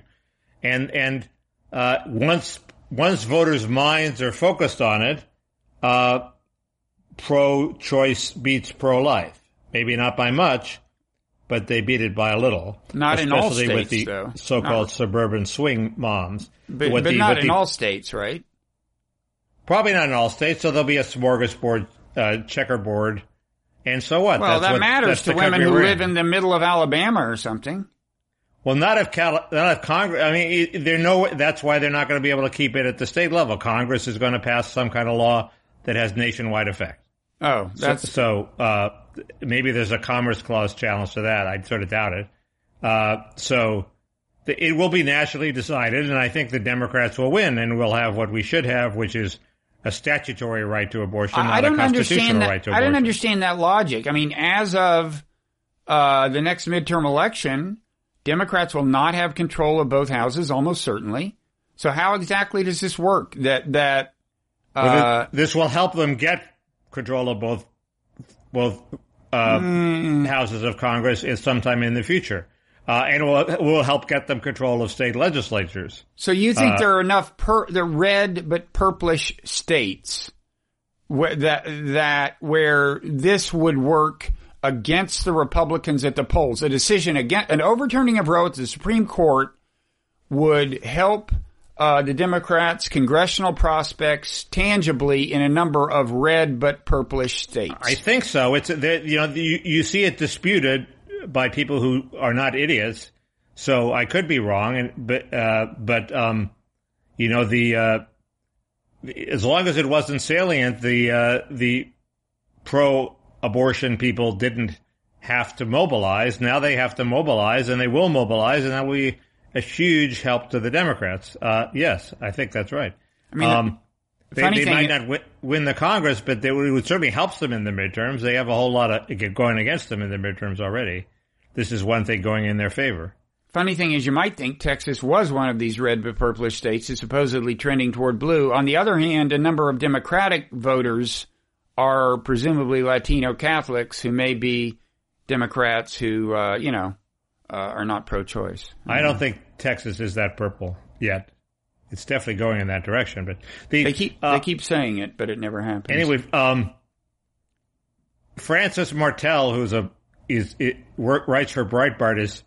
C: and and uh, once once voters' minds are focused on it, uh, pro-choice beats pro-life. Maybe not by much, but they beat it by a little.
B: Not in all
C: especially with the
B: though.
C: so-called
B: Not-
C: suburban swing moms.
B: but, but
C: the-
B: not in
C: the-
B: all states, right?
C: Probably not in all states, so there'll be a smorgasbord, uh, checkerboard. And so what?
B: Well,
C: That's
B: that
C: what-
B: matters to women who live in the middle of Alabama or something.
C: Well, not if Cal- not if Congress. I mean, they're no. That's why they're not going to be able to keep it at the state level. Congress is going to pass some kind of law that has nationwide effect.
B: Oh,
C: So,
B: that's
C: so uh, maybe there's a commerce clause challenge to that. I sort of doubt it. Uh, so the, it will be nationally decided, and I think the Democrats will win, and we'll have what we should have, which is a statutory right to abortion,
B: I,
C: not
B: I don't
C: a constitutional
B: understand that.
C: right to
B: I don't understand that logic. I mean, as of uh, the next midterm election, Democrats will not have control of both houses, almost certainly. So, how exactly does this work? That that uh,
C: thi- this will help them get control of both both uh,
B: Mm.
C: houses of Congress in sometime in the future, uh, and will will help get them control of state legislatures.
B: so you think
C: uh,
B: there are enough per, the red but purplish states where, that that where this would work against the Republicans at the polls? A decision against an overturning of Roe at the Supreme Court would help uh, the Democrats' congressional prospects tangibly in a number of red but purplish states.
C: I think so. It's you know you, you see it disputed by people who are not idiots. So I could be wrong, and but uh, but um, you know the uh, as long as it wasn't salient, the uh, the pro-abortion people didn't have to mobilize. Now they have to mobilize, and they will mobilize, and that will be a huge help to the Democrats. Uh, yes, I think that's right.
B: I mean,
C: Um, they,
B: funny
C: they
B: thing-
C: might not win, win the Congress, but they, it certainly helps them in the midterms. They have a whole lot of going against them in the midterms already. This is one thing going in their favor.
B: Funny thing is, you might think Texas was one of these red but purplish states, is supposedly trending toward blue. On the other hand, a number of Democratic voters are presumably Latino Catholics who may be Democrats who, uh, you know, uh, are not pro-choice.
C: I don't think Texas is that purple yet. It's definitely going in that direction, but the,
B: They keep
C: uh,
B: they keep saying it, but it never happens.
C: Anyway, um, Frances Martel, who's a is it work, writes for Breitbart, is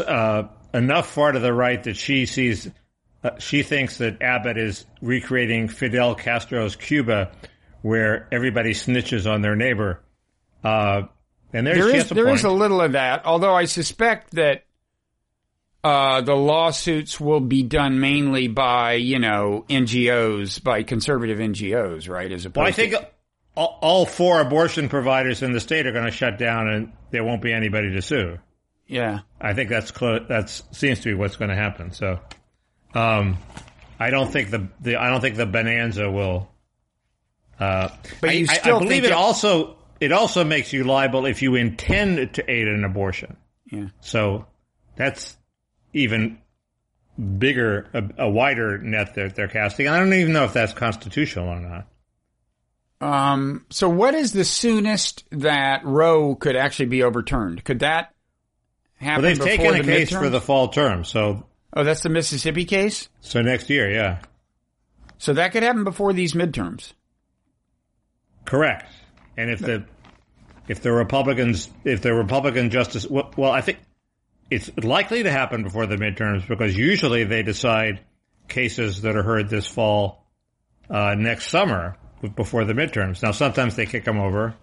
C: uh, enough far to the right that she sees uh, she thinks that Abbott is recreating Fidel Castro's Cuba, where everybody snitches on their neighbor. Uh, and there's
B: there
C: a
B: there is a little of that, although I suspect that uh, the lawsuits will be done mainly by you know NGOs, by conservative NGOs, right? As opposed
C: well, I think
B: to,
C: all, all four abortion providers in the state are going to shut down, and there won't be anybody to sue.
B: yeah.
C: I think that's clo- that's seems to be what's going to happen. So, um, I don't think the, the I don't think the bonanza will. Uh,
B: But
C: I,
B: you
C: I- I
B: still
C: believe it
B: it-
C: also it also makes you liable if you intend to aid an abortion.
B: Yeah.
C: So that's even bigger, a, a wider net that they're casting. I don't even know if that's constitutional or not.
B: Um, so what is the soonest that Roe could actually be overturned? Could that happen
C: Well, they've taken a
B: the
C: case
B: midterms?
C: for the fall term, so
B: Oh, that's the Mississippi case?
C: so next year, yeah,
B: So that could happen before these midterms.
C: correct. And if the if the Republicans if the Republican justice well, well, I think it's likely to happen before the midterms because usually they decide cases that are heard this fall uh, next summer before the midterms. Now sometimes they kick them over,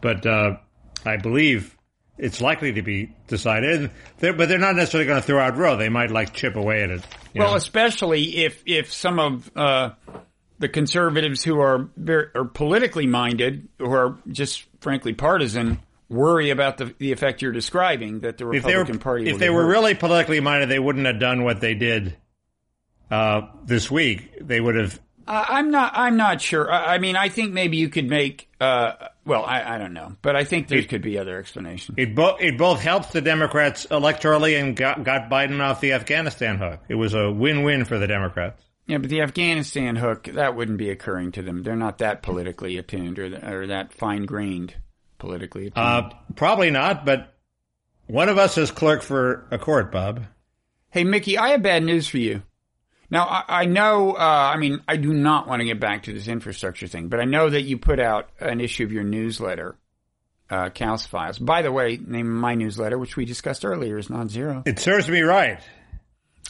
C: but uh, I believe it's likely to be decided. They're, but they're not necessarily going to throw out Roe. They might like chip away at it.
B: Well,
C: know.
B: especially if if some of uh, the conservatives who are very are politically minded, who are just frankly partisan, worry about the the effect you're describing that the
C: if they were
B: Republican Party.
C: if they were
B: hurt.
C: really politically minded, they wouldn't have done what they did uh, this week. They would have.
B: I- I'm not. I'm not sure. I, I mean, I think maybe you could make. Uh, well, I, I don't know, but I think there could be other explanations.
C: It both it both helped the Democrats electorally and got got Biden off the Afghanistan hook. It was a win win for the Democrats.
B: Yeah, but the Afghanistan hook that wouldn't be occurring to them. They're not that politically attuned or, or that fine grained politically.
C: Uh, probably not, but one of us is clerk for a court, Bob.
B: Hey, Mickey, I have bad news for you. Now, I, I know, uh, I mean, I do not want to get back to this infrastructure thing, but I know that you put out an issue of your newsletter, uh, Kausfiles. By the way, name of my newsletter, which we discussed earlier, is non zero.
C: It serves me right.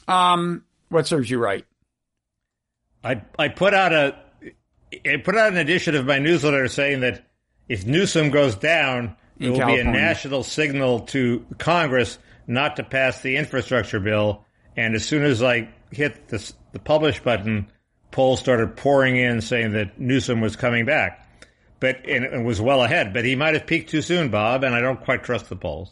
B: Um, what serves you right?
C: I I put out a I put out an edition of my newsletter saying that if Newsom goes down, it
B: In
C: will be a national signal to Congress not to pass the infrastructure bill. And as soon as I hit the, the publish button, polls started pouring in saying that Newsom was coming back. But and it was well ahead. But he might have peaked too soon, Bob, and I don't quite trust the polls.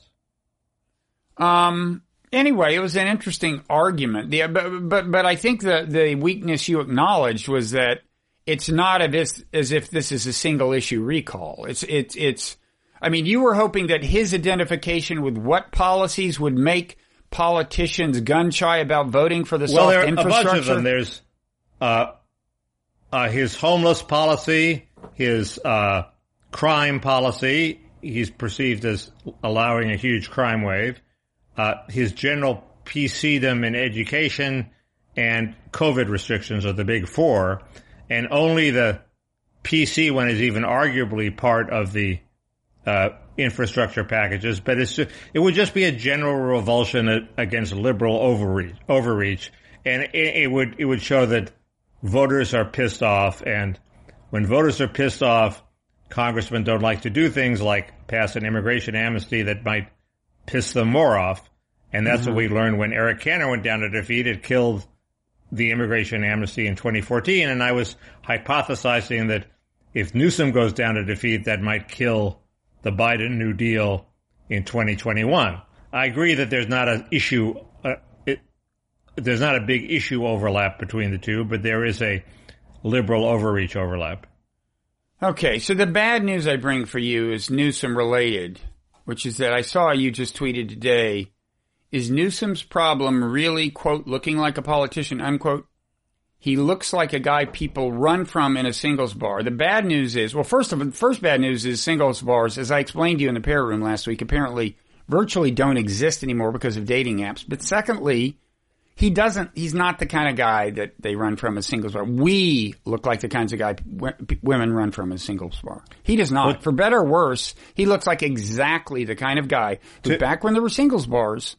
B: Um, anyway, it was an interesting argument. The, but, but, but I think the, the weakness you acknowledged was that it's not a, this, as if this is a single issue recall. It's, it's, it's, I mean, you were hoping that his identification with what policies would make politicians gun shy about voting for the
C: Well,
B: soft
C: there are a bunch of them. There's uh, uh, his homeless policy, his uh, crime policy. He's perceived as allowing a huge crime wave. Uh, his general PCdom in education and COVID restrictions are the big four, and only the PC one is even arguably part of the uh, infrastructure packages. But it would just be a general revulsion against liberal overreach, overreach, and it, it would it would show that voters are pissed off, and when voters are pissed off, congressmen don't like to do things like pass an immigration amnesty that might piss them more off. And that's what we learned when Eric Cantor went down to defeat. It killed the immigration amnesty in 2014. And I was hypothesizing that if Newsom goes down to defeat, that might kill the Biden New Deal in 2021. I agree that there's not an issue, uh, it, there's not a big issue overlap between the two, but there is a liberal overreach overlap.
B: Okay, so the bad news I bring for you is Newsom related, which is that I saw you just tweeted today. Is Newsom's problem really, quote, looking like a politician, unquote? He looks like a guy people run from in a singles bar. The bad news is, well, first of all, first bad news is singles bars, as I explained to you in the parrot room last week, apparently virtually don't exist anymore because of dating apps. But secondly, he doesn't, he's not the kind of guy that they run from a singles bar. We look like the kinds of guy w- women run from a singles bar. He does not. For better or worse, he looks like exactly the kind of guy who
C: To-
B: back when there were singles bars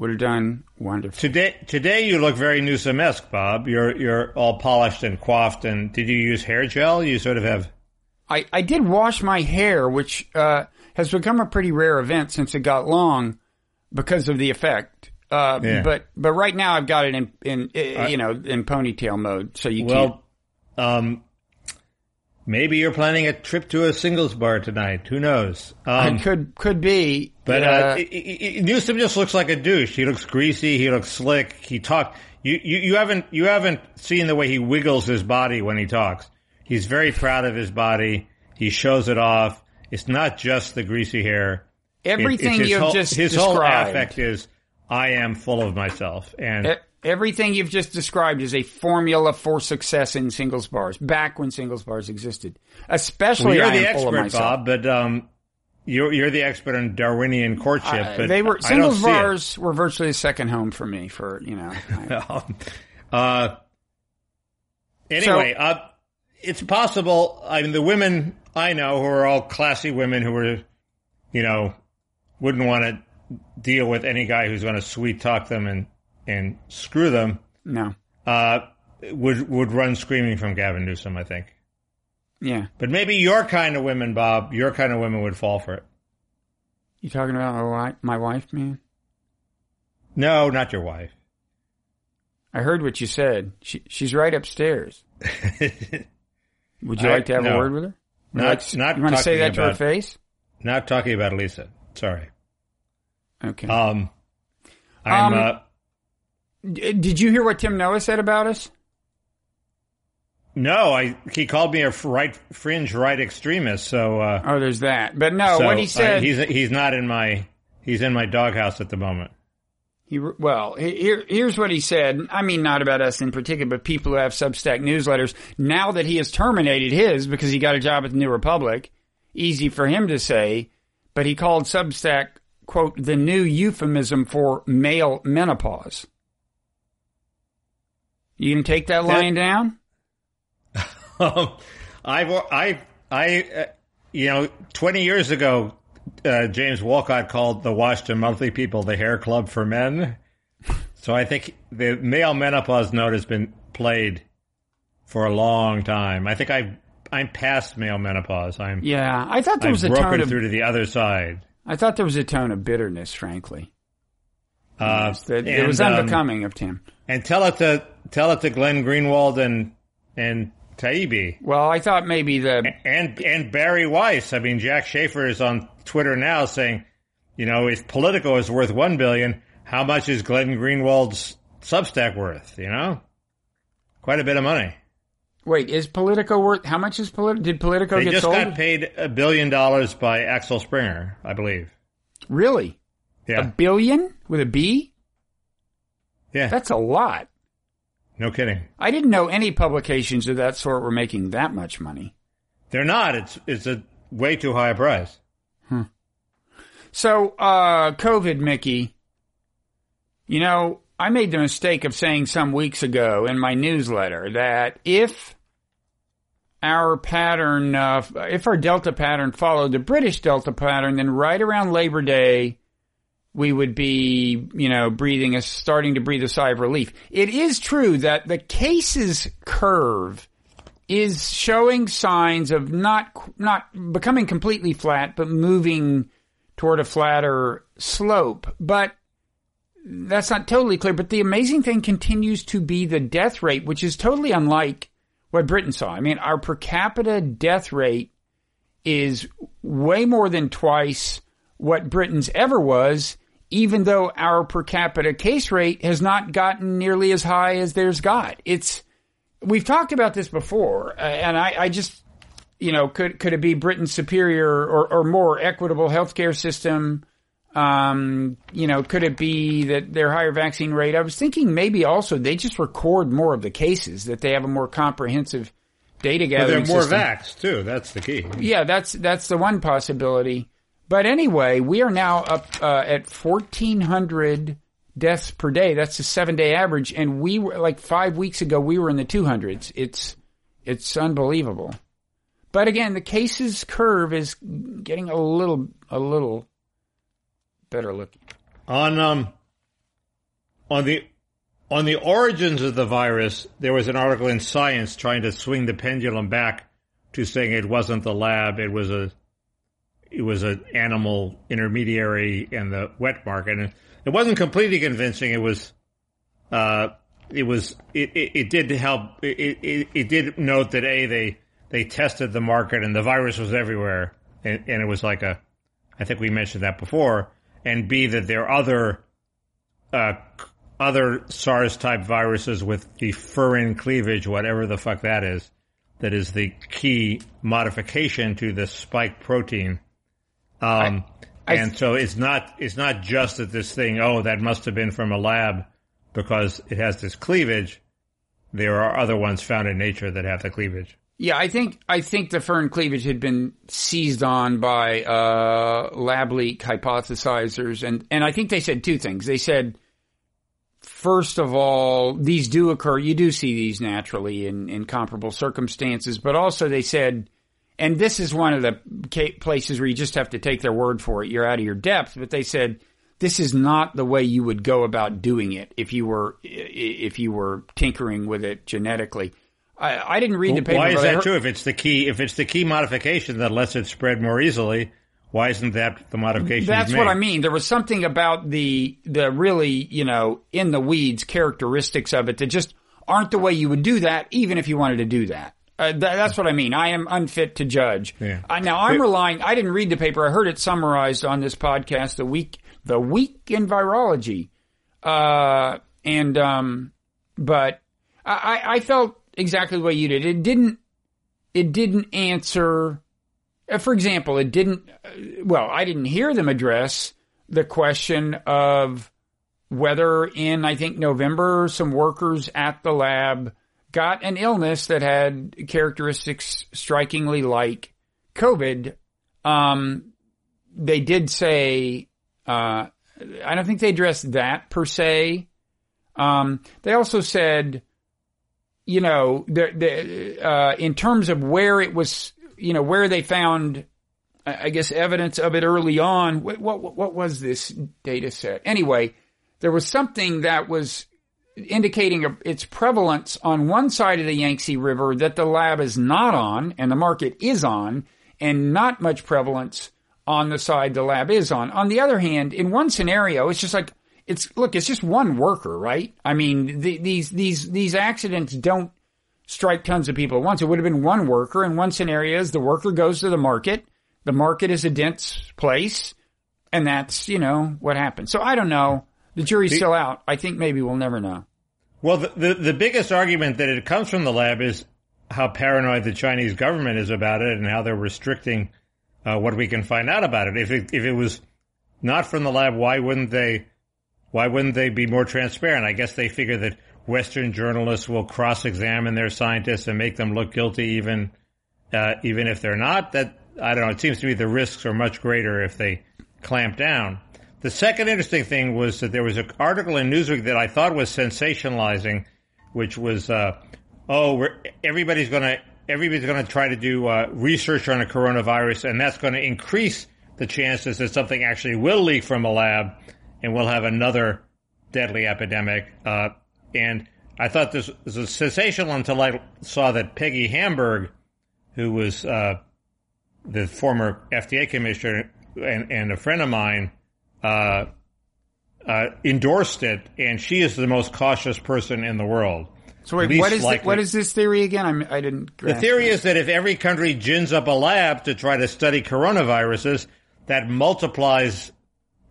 B: would have done wonderful.
C: Today, today you look very Newsom-esque, Bob. You're you're all polished and coiffed. And did you use hair gel? You sort of have.
B: I, I did wash my hair, which uh, has become a pretty rare event since it got long because of the effect. Uh,
C: Yeah.
B: But but right now I've got it in in uh, you know in ponytail mode, so you can't.
C: Well, um, maybe you're planning a trip to a singles bar tonight. Who knows? Um,
B: It could could be,
C: But
B: uh,
C: uh, i- i- i- Newsom just looks like a douche. He looks greasy. He looks slick. He talk. You, you you haven't you haven't seen the way he wiggles his body when he talks. He's very proud of his body. He shows it off. It's not just the greasy hair.
B: Everything
C: his
B: you've
C: whole,
B: just
C: his whole affect is I am full of myself. And
B: Everything you've just described is a formula for success in singles bars. Back when singles bars existed, especially
C: well, you're
B: I
C: the
B: am full of
C: expert. Bob. But um, you're you're the expert on Darwinian courtship.
B: Uh,
C: but
B: they were singles bars were virtually a second home for me. For you know, I-
C: uh, anyway, uh, it's possible. I mean, the women I know who are all classy women who are, you know, wouldn't want to deal with any guy who's going to sweet talk them and and screw them.
B: no,
C: Uh, would would run screaming from Gavin Newsom. I think.
B: yeah.
C: But maybe your kind of women, Bob, your kind of women would fall for it.
B: You talking about my wife, my wife, man?
C: No, not your wife.
B: I heard what you said. She, she's right upstairs. Would you
C: I-
B: like to have
C: no.
B: a word with her? Would
C: Not-
B: like,
C: not
B: you want to say
C: talking
B: that to her face?
C: Not talking about Lisa. Sorry.
B: Okay.
C: Um, I'm.
B: Um,
C: uh,
B: D- did you hear what Tim Noah said about us?
C: no, I. He called me a right fringe right extremist. So. Uh,
B: Oh, there's that. But no,
C: so,
B: what he said.
C: he's he's not in my. He's in my doghouse at the moment.
B: He well, here here's what he said. I mean, not about us in particular, but people who have Substack newsletters. Now that he has terminated his because he got a job at the New Republic, easy for him to say. But he called Substack quote the new euphemism for male menopause. You can take that line down.
C: Um, I've I I uh, you know twenty years ago, uh, James Wolcott called the Washington Monthly people the hair club for men. So I think the male menopause note has been played for a long time. I think I I'm past male menopause. I'm
B: Yeah, I thought there was a tone
C: broken
B: of
C: through to the other side.
B: I thought there was a tone of bitterness, frankly.
C: Uh,
B: That it
C: and,
B: was
C: um,
B: unbecoming of Tim.
C: And tell it to tell it to Glenn Greenwald and and Taibbi.
B: Well, I thought maybe the
C: and and Bari Weiss. I mean, Jack Shafer is on Twitter now saying, you know, if Politico is worth one billion, how much is Glenn Greenwald's Substack worth? You know, quite a bit of money.
B: wait is Politico worth how much is Politico? Did Politico
C: They
B: get
C: just
B: sold?
C: got paid a billion dollars by Axel Springer, I believe.
B: really,
C: Yeah, a
B: billion with a B?
C: Yeah,
B: That's a lot.
C: no kidding.
B: I didn't know any publications of that sort were making that much money.
C: They're not. It's it's a way too high a price.
B: So, uh, COVID, Mickey, you know, I made the mistake of saying some weeks ago in my newsletter that if our pattern, uh, if our Delta pattern followed the British Delta pattern, then right around Labor Day, we would be, you know, breathing a, starting to breathe a sigh of relief. It is true that the cases curve is showing signs of not, not becoming completely flat, but moving toward a flatter slope. But that's not totally clear. But the amazing thing continues to be the death rate, which is totally unlike what Britain saw. I mean, our per capita death rate is way more than twice what Britain's ever was, even though our per capita case rate has not gotten nearly as high as theirs got. It's, we've talked about this before, uh, and I, I just, you know, could could it be Britain's superior or, or more equitable healthcare system? Um, you know, could it be that their higher vaccine rate? I was thinking maybe also they just record more of the cases, that they have a more comprehensive data
C: But
B: gathering
C: they're more
B: system.
C: vaxxed too. That's the key.
B: Yeah, that's that's the one possibility. But anyway, we are now up uh, at fourteen hundred deaths per day. That's a seven day average, and we were like five weeks ago we were in the two hundreds. It's it's unbelievable. But again, the cases curve is getting a little a little better looking.
C: On um on the on the origins of the virus, there was an article in Science trying to swing the pendulum back to saying it wasn't the lab, it was a it was an animal intermediary in the wet market. And it wasn't completely convincing. It was uh it was it, it, it did help it, it it did note that a they they tested the market and the virus was everywhere and, and it was like a I think we mentioned that before and b that there are other uh other SARS type viruses with the furin cleavage whatever the fuck that is that is the key modification to the spike protein um
B: I-
C: and so it's not it's not just that this thing oh that must have been from a lab because it has this cleavage there are other ones found in nature that have the cleavage
B: Yeah, I think I think the furin cleavage had been seized on by uh, lab leak hypothesizers, and and I think they said two things. They said, first of all, these do occur. You do see these naturally in in comparable circumstances, but also they said, and this is one of the places where you just have to take their word for it. You're out of your depth, but they said. This is not the way you would go about doing it if you were if you were tinkering with it genetically. I, I didn't read the paper.
C: why is that true if it's the key if it's the key modification that lets it spread more easily why isn't that the modification
B: That's what? I mean. There was something about the the really you know in the weeds characteristics of it that just aren't the way you would do that, even if you wanted to do that. Uh, tha- that's what I mean. I am unfit to judge.
C: Yeah.
B: Uh, now I'm relying. I didn't read the paper. I heard it summarized on this podcast. The week, the week in virology, uh, and um, but I, I felt exactly what you did. It didn't. It didn't answer. uh, For example, it didn't. uh, Well, I didn't hear them address the question of whether in I think November some workers at the lab got an illness that had characteristics strikingly like COVID. Um, they did say, uh, I don't think they addressed that per se. Um, they also said, you know, the, the, uh, in terms of where it was, you know, where they found, I guess, evidence of it early on. What, what, what was this data set? Anyway, there was something that was indicating a, its prevalence on one side of the Yangtze River that the lab is not on and the market is on, and not much prevalence on the side the lab is on. On the other hand, in one scenario, it's just like it's look, it's just one worker, right? I mean, the, these these these accidents don't strike tons of people at once. It would have been one worker. In one scenario, is the worker goes to the market. The market is a dense place, and that's you know what happened. So I don't know. The jury's still out. I think maybe we'll never know.
C: Well, the, the the biggest argument that it comes from the lab is how paranoid the Chinese government is about it and how they're restricting uh, what we can find out about it. If it if it was not from the lab, why wouldn't they? Why wouldn't they be more transparent? I guess they figure that Western journalists will cross-examine their scientists and make them look guilty, even uh, even if they're not. That I don't know. It seems to me the risks are much greater if they clamp down. The second interesting thing was that there was an article in Newsweek that I thought was sensationalizing, which was, uh, oh, everybody's going to everybody's going to try to do uh, research on a coronavirus, and that's going to increase the chances that something actually will leak from a lab, and we'll have another deadly epidemic. Uh, and I thought this was sensational until I saw that Peggy Hamburg, who was uh, the former FDA commissioner and, and a friend of mine, uh, uh, endorsed it, and she is the most cautious person in the world.
B: So wait, what is the, what is this theory again? I'm, I didn't.
C: The theory
B: it.
C: is that if every country gins up a lab to try to study coronaviruses, that multiplies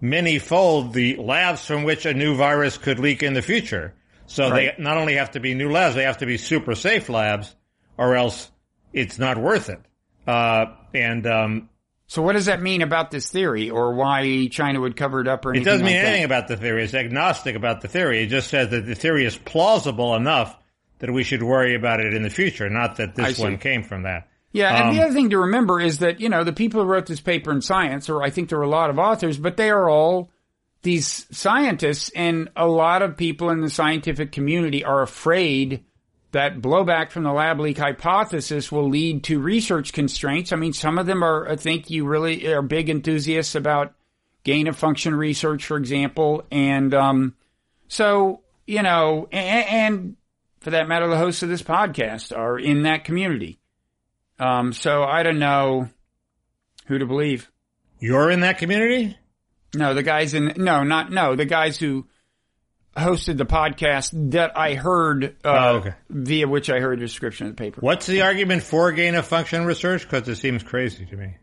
C: many-fold the labs from which a new virus could leak in the future. So
B: Right.
C: they not only have to be new labs, they have to be super safe labs, or else it's not worth it. Uh, and um,
B: So what does that mean about this theory, or why China would cover it up, or
C: It doesn't mean
B: like
C: anything about the theory. It's agnostic about the theory. It just says that the theory is plausible enough that we should worry about it in the future, not that this one came from that.
B: Yeah, and
C: Um,
B: the other thing to remember is that you know the people who wrote this paper in Science, or I think there were a lot of authors, but they are all these scientists, and a lot of people in the scientific community are afraid that blowback from the lab leak hypothesis will lead to research constraints. I mean, some of them are, I think you really are big enthusiasts about gain of function research, for example. And, um, so, you know, and, and for that matter, the hosts of this podcast are in that community. Um, so I don't know who to believe.
C: You're in that community?
B: No, the guys in, no, not, no, the guys who hosted the podcast that I heard, uh,
C: Oh, okay.
B: via which I heard a description of the paper.
C: What's the argument for gain of function research? Because it seems crazy to me.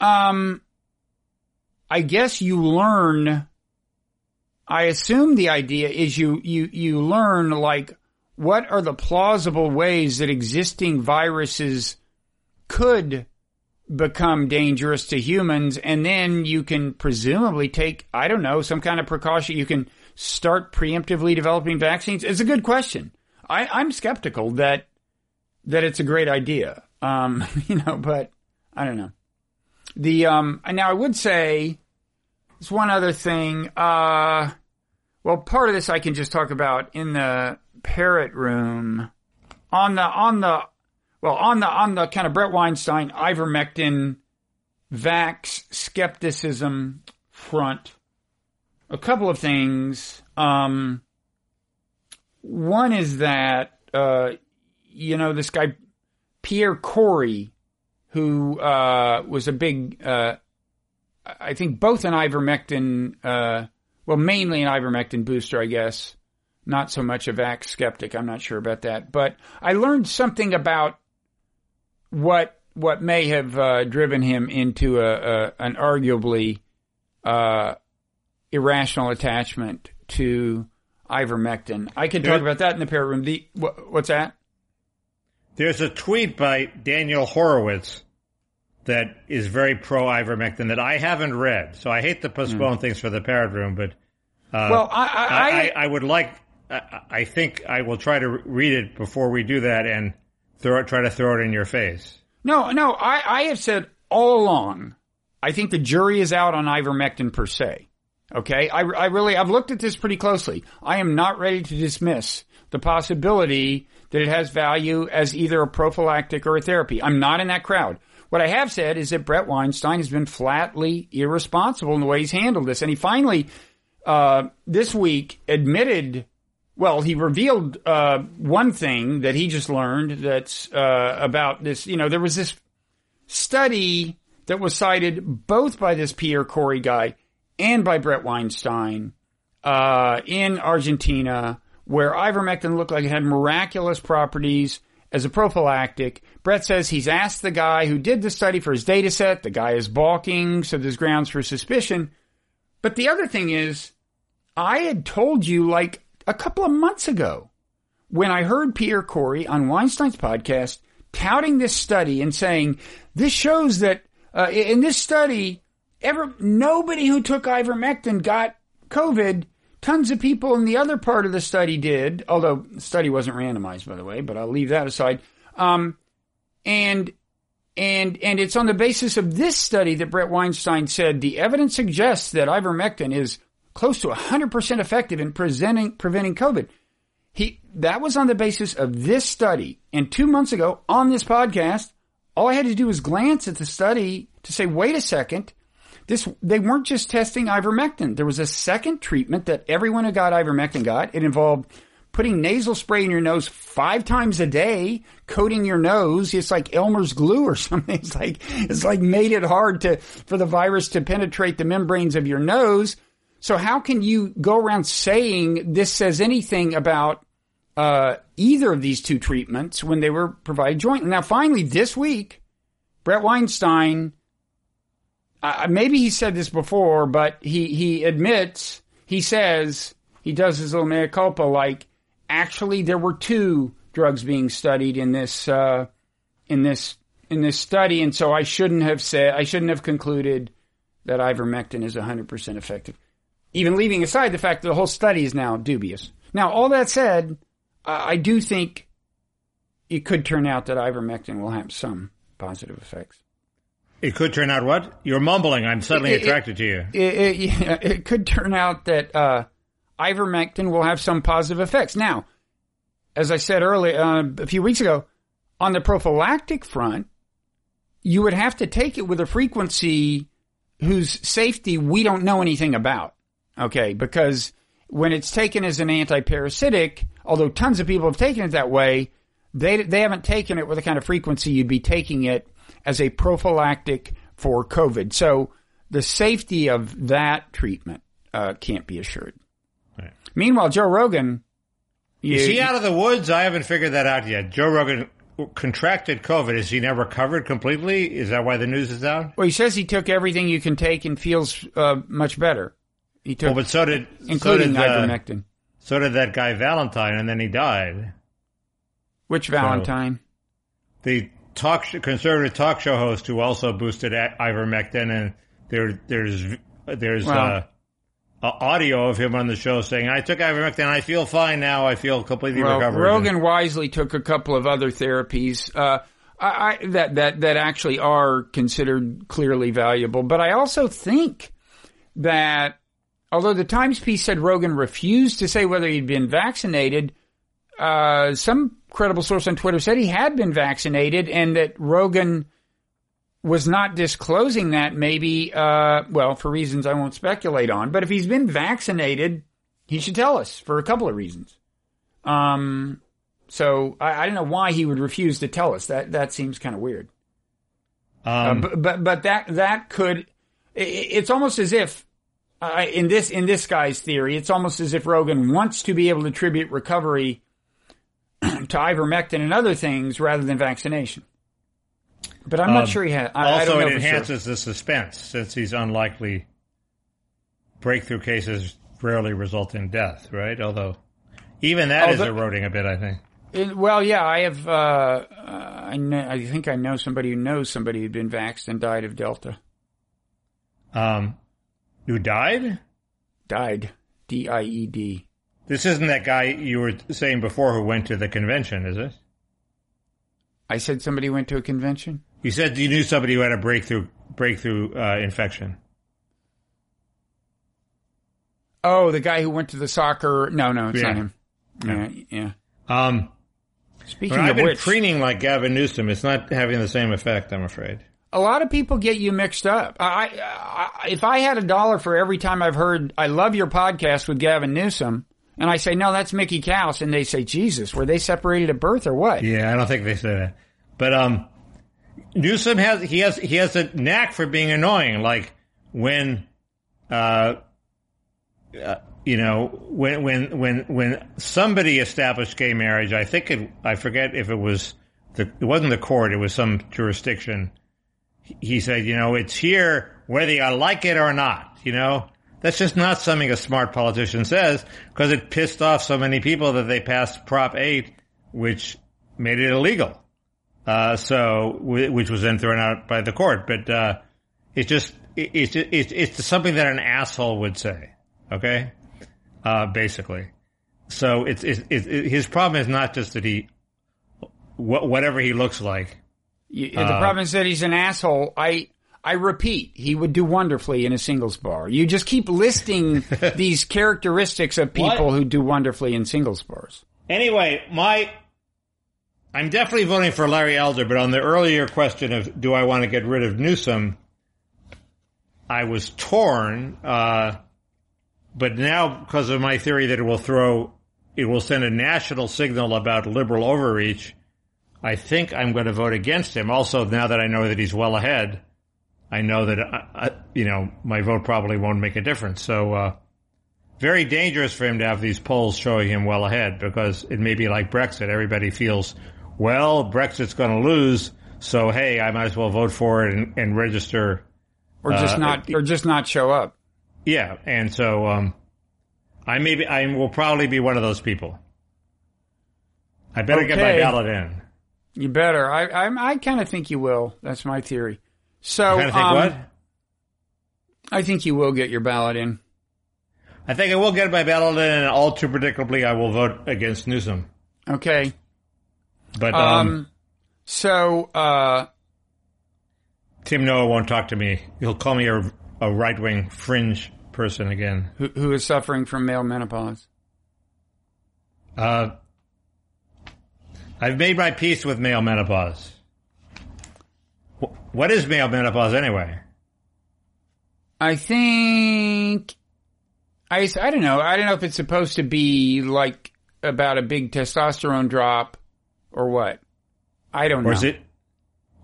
B: Um, I guess you learn. I assume the idea is you you you learn like what are the plausible ways that existing viruses could become dangerous to humans, and then you can presumably take I don't know some kind of precaution. You can start preemptively developing vaccines. It's a good question. I, I'm skeptical that that it's a great idea. Um, you know, but I don't know. The um now I would say there's one other thing. Uh well part of this I can just talk about in the parrot room. On the on the well on the on the kind of Bret Weinstein ivermectin vax skepticism front. A couple of things. Um one is that uh you know this guy Pierre Kory who uh, was a big, uh, I think both an ivermectin, uh, well, mainly an ivermectin booster, I guess. Not so much a vax skeptic. I'm not sure about that, but I learned something about what what may have uh, driven him into a, a an arguably uh, irrational attachment to ivermectin. I can talk about that in the parrot room. The, wh- what's that?
C: There's a tweet by Daniel Horowitz that is very pro ivermectin that I haven't read. So I hate to postpone things for the parrot room, but uh,
B: Well, I- I-
C: I,
B: I-
C: I would like. I, I think I will try to read it before we do that and throw it, try to throw it in your face.
B: No, no, I, I have said all along, I think the jury is out on ivermectin per se. Okay. I, I really, I've looked at this pretty closely. I am not ready to dismiss the possibility that it has value as either a prophylactic or a therapy. I'm not in that crowd. What I have said is that Bret Weinstein has been flatly irresponsible in the way he's handled this. And he finally, uh, this week admitted well, he revealed uh, one thing that he just learned that's uh, about this. You know, there was this study that was cited both by this Pierre Kory guy and by Bret Weinstein uh, in Argentina, where ivermectin looked like it had miraculous properties as a prophylactic. Bret says he's asked the guy who did the study for his data set. The guy is balking, so there's grounds for suspicion. But the other thing is, I had told you like a couple of months ago when I heard Pierre Kory on Weinstein's podcast touting this study and saying this shows that uh, in this study, ever nobody who took ivermectin got COVID. Tons of people in the other part of the study did, although the study wasn't randomized, by the way. But I'll leave that aside. Um, and and and it's on the basis of this study that Bret Weinstein said the evidence suggests that ivermectin is close to 100% effective in preventing COVID. He that was on the basis of this study. And 2 months ago on this podcast, all I had to do was glance at the study to say, "Wait a second. This they weren't just testing ivermectin. There was a second treatment that everyone who got ivermectin got. It involved putting nasal spray in your nose five times a day, coating your nose. It's like Elmer's glue or something. It's like, it's like made it hard to, for the virus to penetrate the membranes of your nose. So how can you go around saying this says anything about, uh, either of these two treatments when they were provided jointly? Now, finally, this week, Bret Weinstein, uh, maybe he said this before, but he, he admits, he says, he does his little mea culpa, like, actually there were two drugs being studied in this, uh, in this in this study, and so I shouldn't have said I shouldn't have concluded that ivermectin is 100% effective. Even leaving aside the fact that the whole study is now dubious. Now, all that said, I do think it could turn out that ivermectin will have some positive effects.
C: It could turn out what? You're mumbling. I'm suddenly
B: It- it-
C: attracted to you.
B: It, it, yeah, it could turn out that uh, ivermectin will have some positive effects. Now, as I said earlier, uh, a few weeks ago, on the prophylactic front, you would have to take it with a frequency whose safety we don't know anything about. Okay, because when it's taken as an antiparasitic, although tons of people have taken it that way, they they haven't taken it with the kind of frequency you'd be taking it as a prophylactic for COVID. So the safety of that treatment uh, can't be assured.
C: Right.
B: Meanwhile, Joe Rogan,
C: Is
B: you-
C: he out of the woods? I haven't figured that out yet. Joe Rogan contracted COVID. Is he now recovered completely? Is that why the news is out?
B: well, he says he took everything you can take and feels uh, much better. He took,
C: Well, but so did
B: including
C: so did, uh,
B: ivermectin.
C: so did that guy Valentine, and then he died.
B: Which Valentine?
C: The talk sh- conservative talk show host who also boosted ivermectin, and there there's there's
B: Wow.
C: uh, a- audio of him on the show saying, "I took ivermectin, I feel fine now. I feel completely
B: Well,
C: recovered."
B: Rogan wisely took a couple of other therapies uh, I, I, that that that actually are considered clearly valuable. But I also think that although the Times piece said Rogan refused to say whether he'd been vaccinated, uh, some credible source on Twitter said he had been vaccinated and that Rogan was not disclosing that. Maybe, uh, well, for reasons I won't speculate on. But if he's been vaccinated, he should tell us for a couple of reasons. Um, so I, I don't know why he would refuse to tell us. That that seems kind of weird. Uh,
C: um,
B: but, but but that that could. i- i it's almost as if uh, in this in this guy's theory, it's almost as if Rogan wants to be able to attribute recovery to ivermectin and other things rather than vaccination. But I'm not
C: Um,
B: sure he has. I, I
C: also,
B: don't know
C: it
B: for sure.
C: enhances the suspense since these unlikely breakthrough cases rarely result in death, right? Although even that
B: Oh,
C: is eroding a bit, I think.
B: It- well, yeah, I have. Uh, uh, I know. I think I know somebody who knows somebody who'd been vaxxed and died of Delta.
C: Um, who died?
B: Died. D I E D.
C: This isn't that guy you were saying before who went to the convention, is it?
B: I said somebody went to a convention.
C: You said you knew somebody who had a breakthrough breakthrough uh, infection.
B: Oh, the guy who went to the soccer. No, no, it's
C: Yeah.
B: not him. Yeah, yeah.
C: Um,
B: Speaking
C: I've
B: of
C: been
B: which,
C: preening like Gavin Newsom. It's not having the same effect, I'm afraid.
B: a lot of people get you mixed up. I, I, if I had a dollar for every time I've heard "I love your podcast" with Gavin Newsom, and I say no, that's Mickey Kaus, and they say Jesus, were they separated at birth or what?
C: Yeah, I don't think they say that. But um, Newsom has he has he has a knack for being annoying. Like when, uh, uh, you know, when when when when somebody established gay marriage, I think it I forget if it was the it wasn't the court, it was some jurisdiction. He said, you know, it's here whether you like it or not. You know, that's just not something a smart politician says because it pissed off so many people that they passed Prop 8, which made it illegal. Uh, so, which was then thrown out by the court. But, uh, it's just, it, it's, it's, it's something that an asshole would say. Okay? Uh, basically. So it's, it's, it's, his problem is not just that he, wh- whatever he looks like.
B: The
C: Uh,
B: problem is that he's an asshole. I I repeat, he would do wonderfully in a singles bar. You just keep listing these characteristics of people
C: What?
B: who do wonderfully in singles bars.
C: Anyway, my I'm definitely voting for Larry Elder, but on the earlier question of do I want to get rid of Newsom, I was torn. Uh, but now, because of my theory that it will throw, it will send a national signal about liberal overreach. I think I'm going to vote against him. Also, now that I know that he's well ahead, I know that I, I, you know my vote probably won't make a difference. So. Uh, very dangerous for him to have these polls showing him well ahead because it may be like Brexit. Everybody feels, well, Brexit's going to lose, so hey, I might as well vote for it and, and register.
B: Or just
C: Uh,
B: not or just not show up.
C: Yeah, and so um, I maybe I will probably be one of those people. I better get my ballot in.
B: You better. I I, I kind of think you will. That's my theory. So
C: I think
B: um,
C: what?
B: I think you will get your ballot in.
C: I think I will get my ballot in, and all too predictably, I will vote against Newsom.
B: Okay.
C: But
B: Um.
C: um,
B: so uh,
C: Tim Noah won't talk to me. He'll call me a, a right wing fringe person again.
B: who, who is suffering from male menopause?
C: Uh, I've made my peace with male menopause. Wh- What is male menopause anyway?
B: I think I, I don't know. I don't know if it's supposed to be like about a big testosterone drop or what. I don't
C: Or
B: know.
C: is it,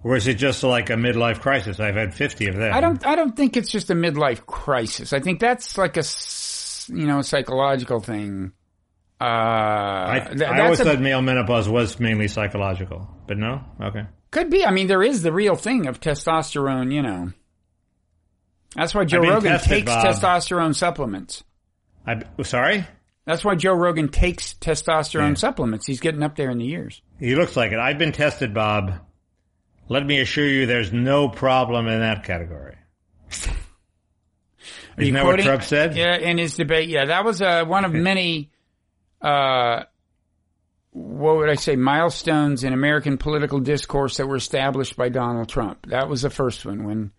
C: or is it just like a midlife crisis? I've had fifty of them.
B: I don't. I don't think it's just a midlife crisis. I think that's like a you know psychological thing. Uh,
C: I,
B: th-
C: I always
B: a-
C: thought male menopause was mainly psychological, but no. Okay.
B: could be. I mean, there is the real thing of testosterone. You know, that's why Joe Rogan
C: tested,
B: takes
C: Bob.
B: testosterone supplements.
C: I sorry.
B: That's why Joe Rogan takes testosterone
C: Yeah.
B: supplements. He's getting up there in the years.
C: He looks like it. I've been tested, Bob. Let me assure you, there's no problem in that category. Isn't
B: you
C: that what Trump said?
B: Yeah, in his debate. Yeah, that was uh, one of many, uh, what would I say, milestones in American political discourse that were established by Donald Trump. That was the first one when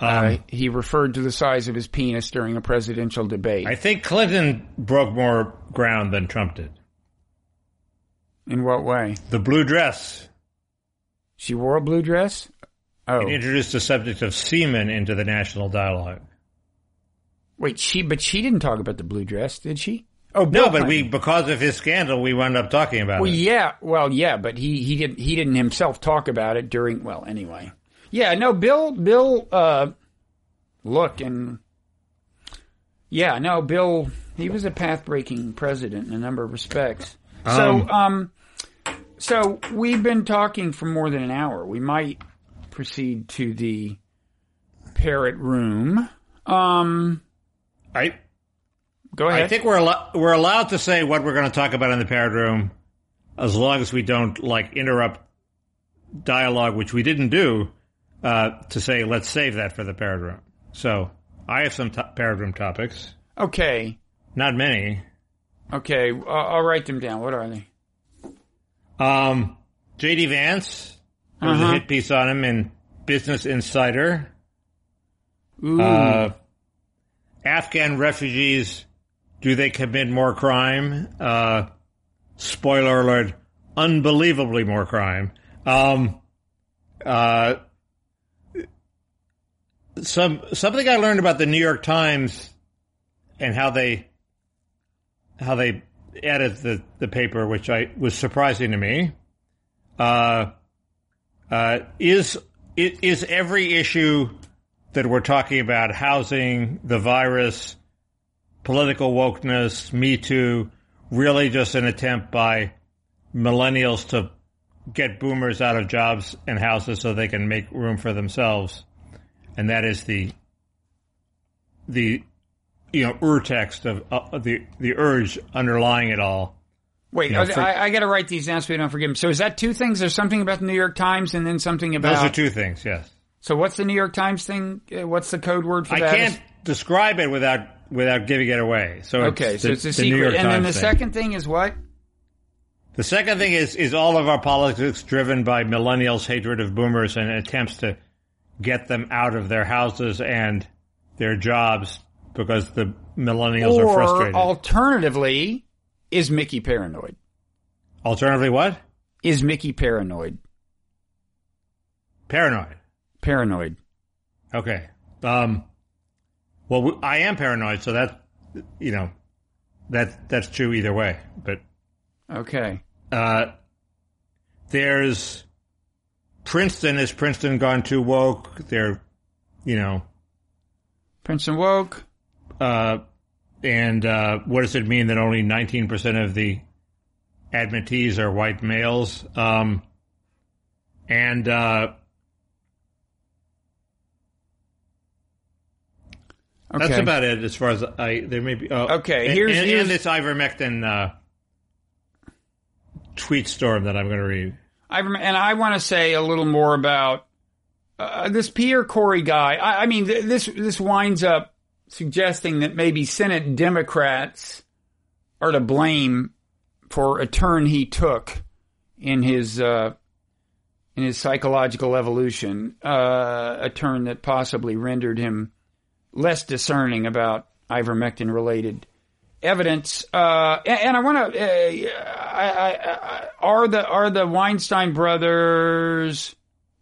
B: uh,
C: Um,
B: he referred to the size of his penis during a presidential debate.
C: I think Clinton broke more ground than Trump did.
B: in what way?
C: The blue dress.
B: She wore a blue dress? Oh,
C: It introduced the subject of semen into the national dialogue.
B: wait, she, but she didn't talk about the blue dress, did she? Oh, Bill
C: No, but we, because of his scandal, we wound up talking about
B: Well,
C: it.
B: yeah, well, yeah, but he he didn't he didn't himself talk about it during. Well, anyway, yeah, no, Bill Bill, uh, look and yeah, no, Bill, he was a path breaking president in a number of respects. so,
C: Um,
B: um, so we've been talking for more than an hour. We might proceed to the parrot room. Um,
C: I,
B: go ahead.
C: I think we're we're allowed to say what we're going to talk about in the parrot room, as long as we don't like interrupt dialogue, which we didn't do. Uh, to say let's save that for the parrot room. So I have some to- parrot room topics,
B: okay,
C: not many.
B: okay, I'll, I'll write them down. What are they?
C: Um, J.D. Vance. There was
B: Uh-huh.
C: a hit piece on him in Business Insider.
B: Ooh.
C: Uh, Afghan refugees, do they commit more crime? Uh, spoiler alert, unbelievably more crime. Um, uh, some something I learned about the New York Times and how they how they edit the, the paper, which I was surprising to me. Uh, uh, is every issue that we're talking about housing, the virus, political wokeness, Me Too, really just an attempt by millennials to get boomers out of jobs and houses so they can make room for themselves. And that is the, the, you know, urtext of uh, the, the urge underlying it all.
B: Wait,
C: you know,
B: I,
C: for-
B: I, I got to write these down so we don't forget them. So is that two things? There's something about the New York Times and then something about.
C: Those are two things, yes.
B: So what's the New York Times thing? Uh, What's the code word for
C: I
B: that?
C: can't describe it without, without giving it away. So
B: Okay,
C: it's
B: so
C: the-
B: it's a
C: the
B: secret. And then the
C: thing.
B: second thing is what?
C: The second thing is is all of our politics driven by millennials' hatred of boomers and attempts to get them out of their houses and their jobs because the millennials are
B: or
C: frustrated.
B: alternatively, is Mickey paranoid?
C: Alternatively, what?
B: Is Mickey paranoid?
C: Paranoid.
B: Paranoid.
C: Okay. Um. Well, I am paranoid, so that you know that that's true either way. But
B: Okay.
C: uh, there's Princeton. Is Princeton gone too woke? They're, you know,
B: Princeton woke.
C: Uh, and uh, what does it mean that only 19% of the admittees are white males? Um, and
B: Okay.
C: that's about it as far as I. There may be. Oh,
B: Okay, here's-
C: and,
B: here's-
C: and this ivermectin uh, tweet storm that I'm going to read.
B: I rem- and I want to say a little more about uh, this Pierre Kory guy. I, I mean, th- this this winds up suggesting that maybe Senate Democrats are to blame for a turn he took in his uh, in his psychological evolution, uh, a turn that possibly rendered him less discerning about ivermectin related evidence. Uh, and, and, I want to, uh, are the are the Weinstein brothers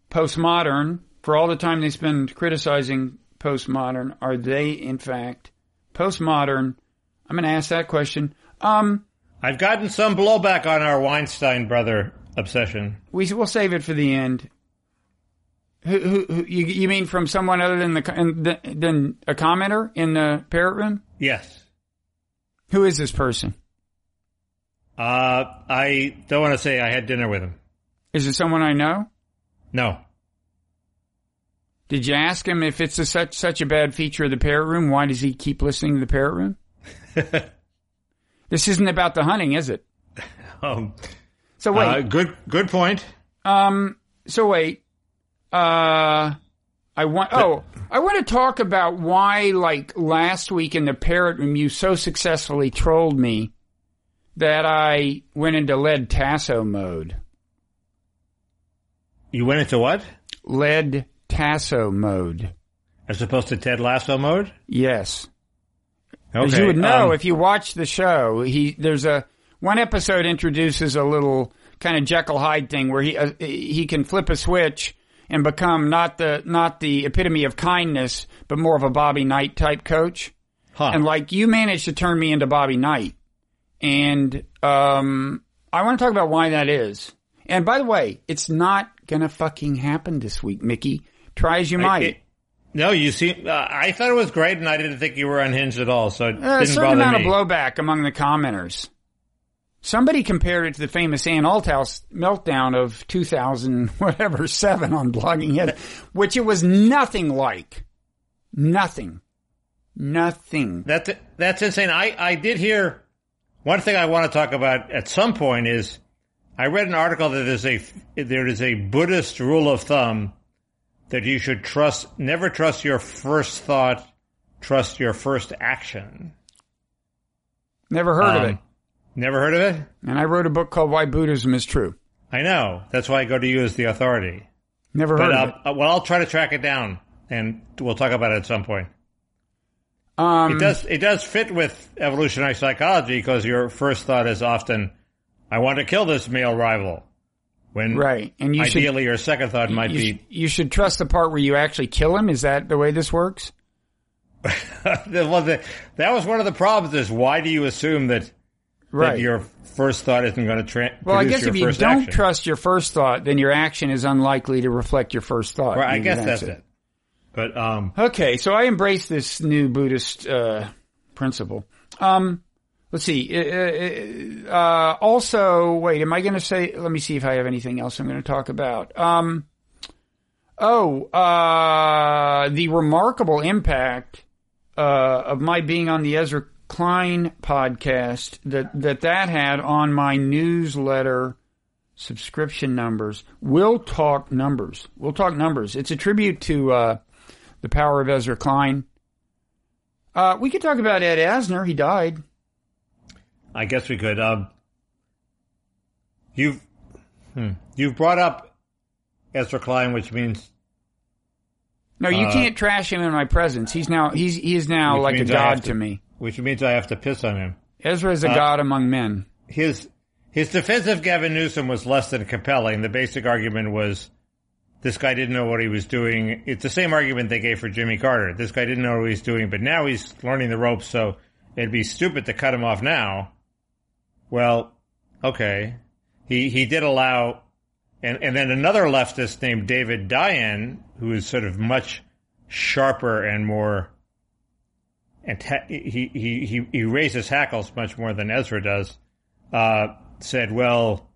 B: postmodern for all the time they spend criticizing postmodern? Are they in fact postmodern? I'm going to ask that question. Um,
C: I've gotten some blowback on our Weinstein brother obsession.
B: We will save it for the end. Who, who, who you, you, mean from someone other than the than a commenter in the parrot room?
C: Yes.
B: Who is this person?
C: Uh, I don't want to say I had dinner with him.
B: Is it someone I know?
C: No.
B: Did you ask him if it's a, such such a bad feature of the parrot room? Why does he keep listening to the parrot room? this isn't about the hunting, is it?
C: Um,
B: so wait.
C: Uh, good good point.
B: Um. So wait. Uh. I want. Oh, I want to talk about why, like last week in the parrot room, you so successfully trolled me that I went into Led Tasso mode.
C: You went into what?
B: Lead tasso mode.
C: As opposed to Ted Lasso mode?
B: Yes.
C: Okay.
B: As you would know
C: um,
B: if you watch the show, he there's a one episode introduces a little kind of Jekyll Hyde thing where he uh, he can flip a switch and become not the not the epitome of kindness, but more of a Bobby Knight type coach.
C: Huh.
B: And like you managed to turn me into Bobby Knight, and um, I want to talk about why that is. And by the way, it's not gonna fucking happen this week, Mickey. Try as you might.
C: It, no, you see, uh, I thought it was great, and I didn't think you were unhinged at all. So it
B: Uh, a certain amount
C: me.
B: of blowback among the commenters. Somebody compared it to the famous Ann Althouse meltdown of 2000, whatever, seven on Blogging Head, which it was nothing like. Nothing. Nothing.
C: That's that's insane. I I did hear one thing I want to talk about at some point is I read an article that there's a there is a Buddhist rule of thumb that you should trust never trust your first thought, trust your first action.
B: Never heard of
C: Um,
B: it.
C: Never heard of it?
B: And I wrote a book called Why Buddhism is True.
C: I know. That's why I go to you as the authority.
B: Never
C: But
B: heard
C: uh,
B: of it.
C: uh, well, I'll try to track it down, and we'll talk about it at some point.
B: Um,
C: It does. It does fit with evolutionary psychology because your first thought is often, "I want to kill this male rival," when
B: right. And you should,
C: ideally your second thought might
B: you,
C: be,
B: sh- you should trust the part where you actually kill him. Is that the way this works?
C: well, the, that was one of the problems. Is why do you assume that,
B: Right.
C: your first thought isn't going to tra-
B: well, I guess if you don't
C: action?
B: trust your first thought, then your action is unlikely to reflect your first thought.
C: Well, I guess that's it. But um,
B: Okay, so I embrace this new Buddhist uh, principle. Um, let's see. Uh, uh, also, wait, am I going to say? Let me see if I have anything else I'm going to talk about. Um, oh, uh, the remarkable impact uh, of my being on the Ezra Klein podcast that that that had on my newsletter subscription numbers. We'll talk numbers. We'll talk numbers. It's a tribute to uh, the power of Ezra Klein. Uh, we could talk about Ed Asner. He died.
C: I guess we could. Um, you've hmm, you've brought up Ezra Klein, which means
B: No, you
C: Uh,
B: can't trash him in my presence. He's now he's he is now like a
C: means I have
B: god
C: to-
B: to me.
C: Which means I have to piss on him.
B: Ezra is a
C: Uh,
B: god among men.
C: his his defense of Gavin Newsom was less than compelling. The basic argument was this guy didn't know what he was doing. It's the same argument they gave for Jimmy Carter. This guy didn't know what he was doing, but now he's learning the ropes, so it'd be stupid to cut him off now. Well, okay. He he did allow and and then another leftist named David Dayen, who is sort of much sharper and more and he, he, he, he raises hackles much more than Ezra does, uh, said, well,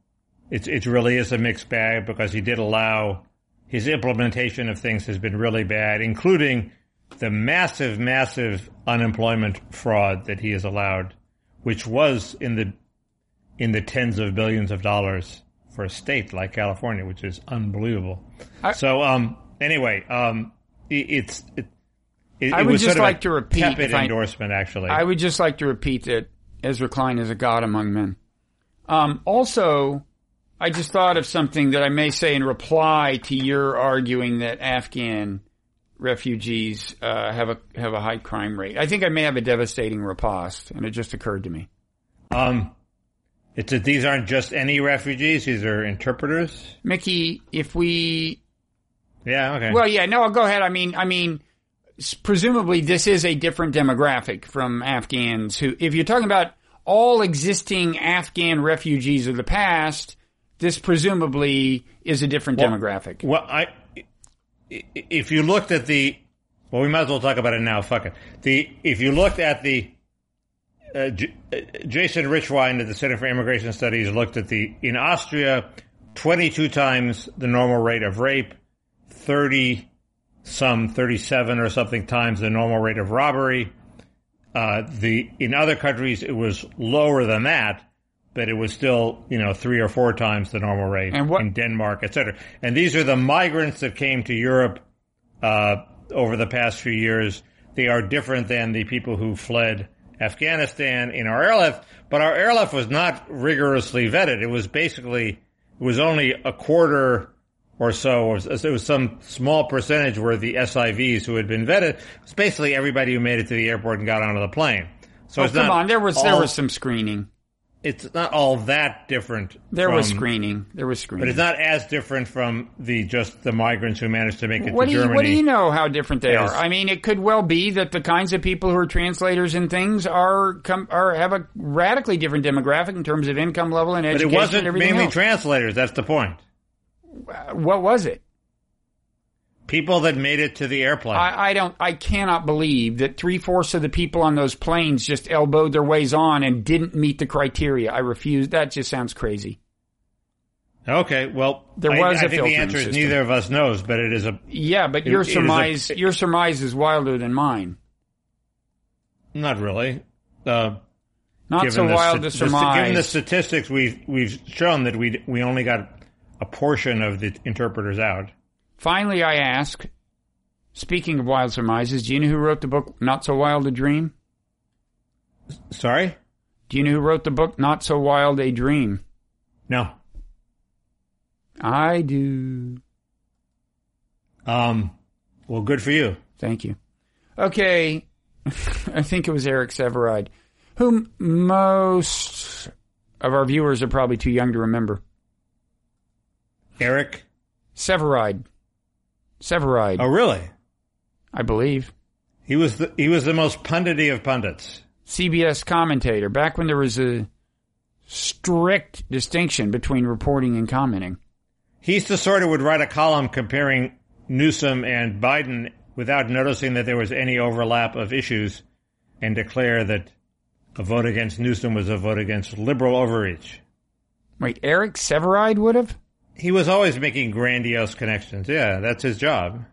C: it's, it really is a mixed bag because he did allow his implementation of things has been really bad, including the massive, massive unemployment fraud that he has allowed, which was in the, in the tens of billions of dollars for a state like California, which is unbelievable.
B: I-
C: so, um, anyway, um, it, it's it, it,
B: I would just like to repeat
C: tepid
B: I-
C: endorsement, actually.
B: I would just like to repeat that Ezra Klein is a god among men. Um, also, I just thought of something that I may say in reply to your arguing that Afghan refugees uh, have a have a high crime rate. I think I may have a devastating riposte, and it just occurred to me.
C: um, it's that these aren't just any refugees; these are interpreters.
B: Mickey, if we
C: Yeah, okay.
B: Well, yeah, no, go ahead. I mean, I mean, presumably this is a different demographic from Afghans who, if you're talking about all existing Afghan refugees of the past, this presumably is a different
C: Well-
B: demographic.
C: Well, I if you looked at the well, we might as well talk about it now. Fuck it. The if you looked at the uh, J- uh, Jason Richwine at the Center for Immigration Studies looked at the in Austria, twenty two times the normal rate of rape, thirty some thirty seven or something times the normal rate of robbery. Uh, the in other countries it was lower than that, but it was still you know three or four times the normal rate
B: what-
C: in Denmark, etc. And these are the migrants that came to Europe uh, over the past few years. They are different than the people who fled Afghanistan in our airlift, but our airlift was not rigorously vetted. It was basically it was only a quarter or so, or it was some small percentage were the SIVs who had been vetted. It's basically everybody who made it to the airport and got onto the plane. So
B: Oh,
C: it's
B: come
C: not
B: on, there was there was some screening.
C: It's not all that different.
B: There was screening. There was screening.
C: but it's not as different from the just the migrants who managed to make it
B: what
C: to
B: do you
C: Germany.
B: what do you know how different they
C: Yes.
B: are? I mean, it could well be that the kinds of people who are translators and things are come are have a radically different demographic in terms of income level and education.
C: But it wasn't mainly
B: else.
C: translators. That's the point.
B: What was it?
C: People that made it to the airplane.
B: I, I don't. I cannot believe that three fourths of the people on those planes just elbowed their ways on and didn't meet the criteria. I refuse. That just sounds crazy.
C: okay, well,
B: There
C: I-
B: was
C: I
B: a
C: think the answer is
B: system.
C: neither of us knows, but it is a
B: Yeah, but
C: It-
B: your
C: is a-
B: surmise, your surmise is wilder than mine.
C: not really. Uh,
B: Not so
C: the
B: wild to
C: the Given the statistics we've we've shown that we we only got a portion of the interpreters out.
B: Finally, I ask. Speaking of wild surmises, do you know who wrote the book "Not So Wild a Dream"?
C: Sorry,
B: Do you know who wrote the book "Not So Wild a Dream"?
C: no.
B: I do.
C: Um, well, good for you.
B: Thank you. Okay, I think it was Eric Sevareid, whom most of our viewers are probably too young to remember.
C: Eric.
B: Sevareid. Sevareid,
C: Oh, really?
B: I believe.
C: He was the he was the most pundity of pundits.
B: CBS commentator, back when there was a strict distinction between reporting and commenting.
C: He's the sort who would write a column comparing Newsom and Biden without noticing that there was any overlap of issues and declare that a vote against Newsom was a vote against liberal overreach.
B: Wait, Eric Sevareid would have?
C: He was always making grandiose connections. Yeah, that's his job.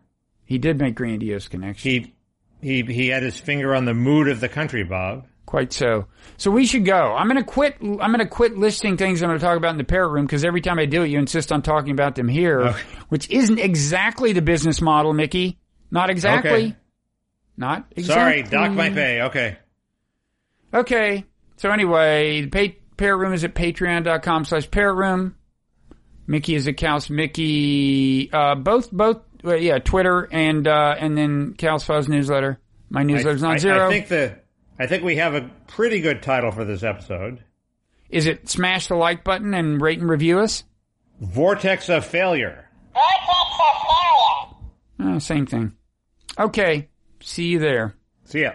B: He did make grandiose connections.
C: He he he had his finger on the mood of the country, Bob.
B: Quite so. So we should go. I'm going to quit. I'm going to quit listing things I'm going to talk about in the parrot room because every time I do it, you insist on talking about them here,
C: Okay.
B: which isn't exactly the business model, Mickey. Not exactly.
C: Okay.
B: Not
C: Sorry,
B: exactly.
C: dock my pay. Okay.
B: Okay. So anyway, the pay, parrot room is at patreon.com slash parrot room. Mickey is a KausMickey, uh, both, both, uh, yeah, Twitter and, uh, and then Kausfiles newsletter. My newsletter's
C: I,
B: not
C: I-
B: zero.
C: I think the I think we have a pretty good title for this episode.
B: Is it smash the like button and rate and review us?
C: Vortex of failure.
B: Uh, same thing. Okay. See you there.
C: See ya.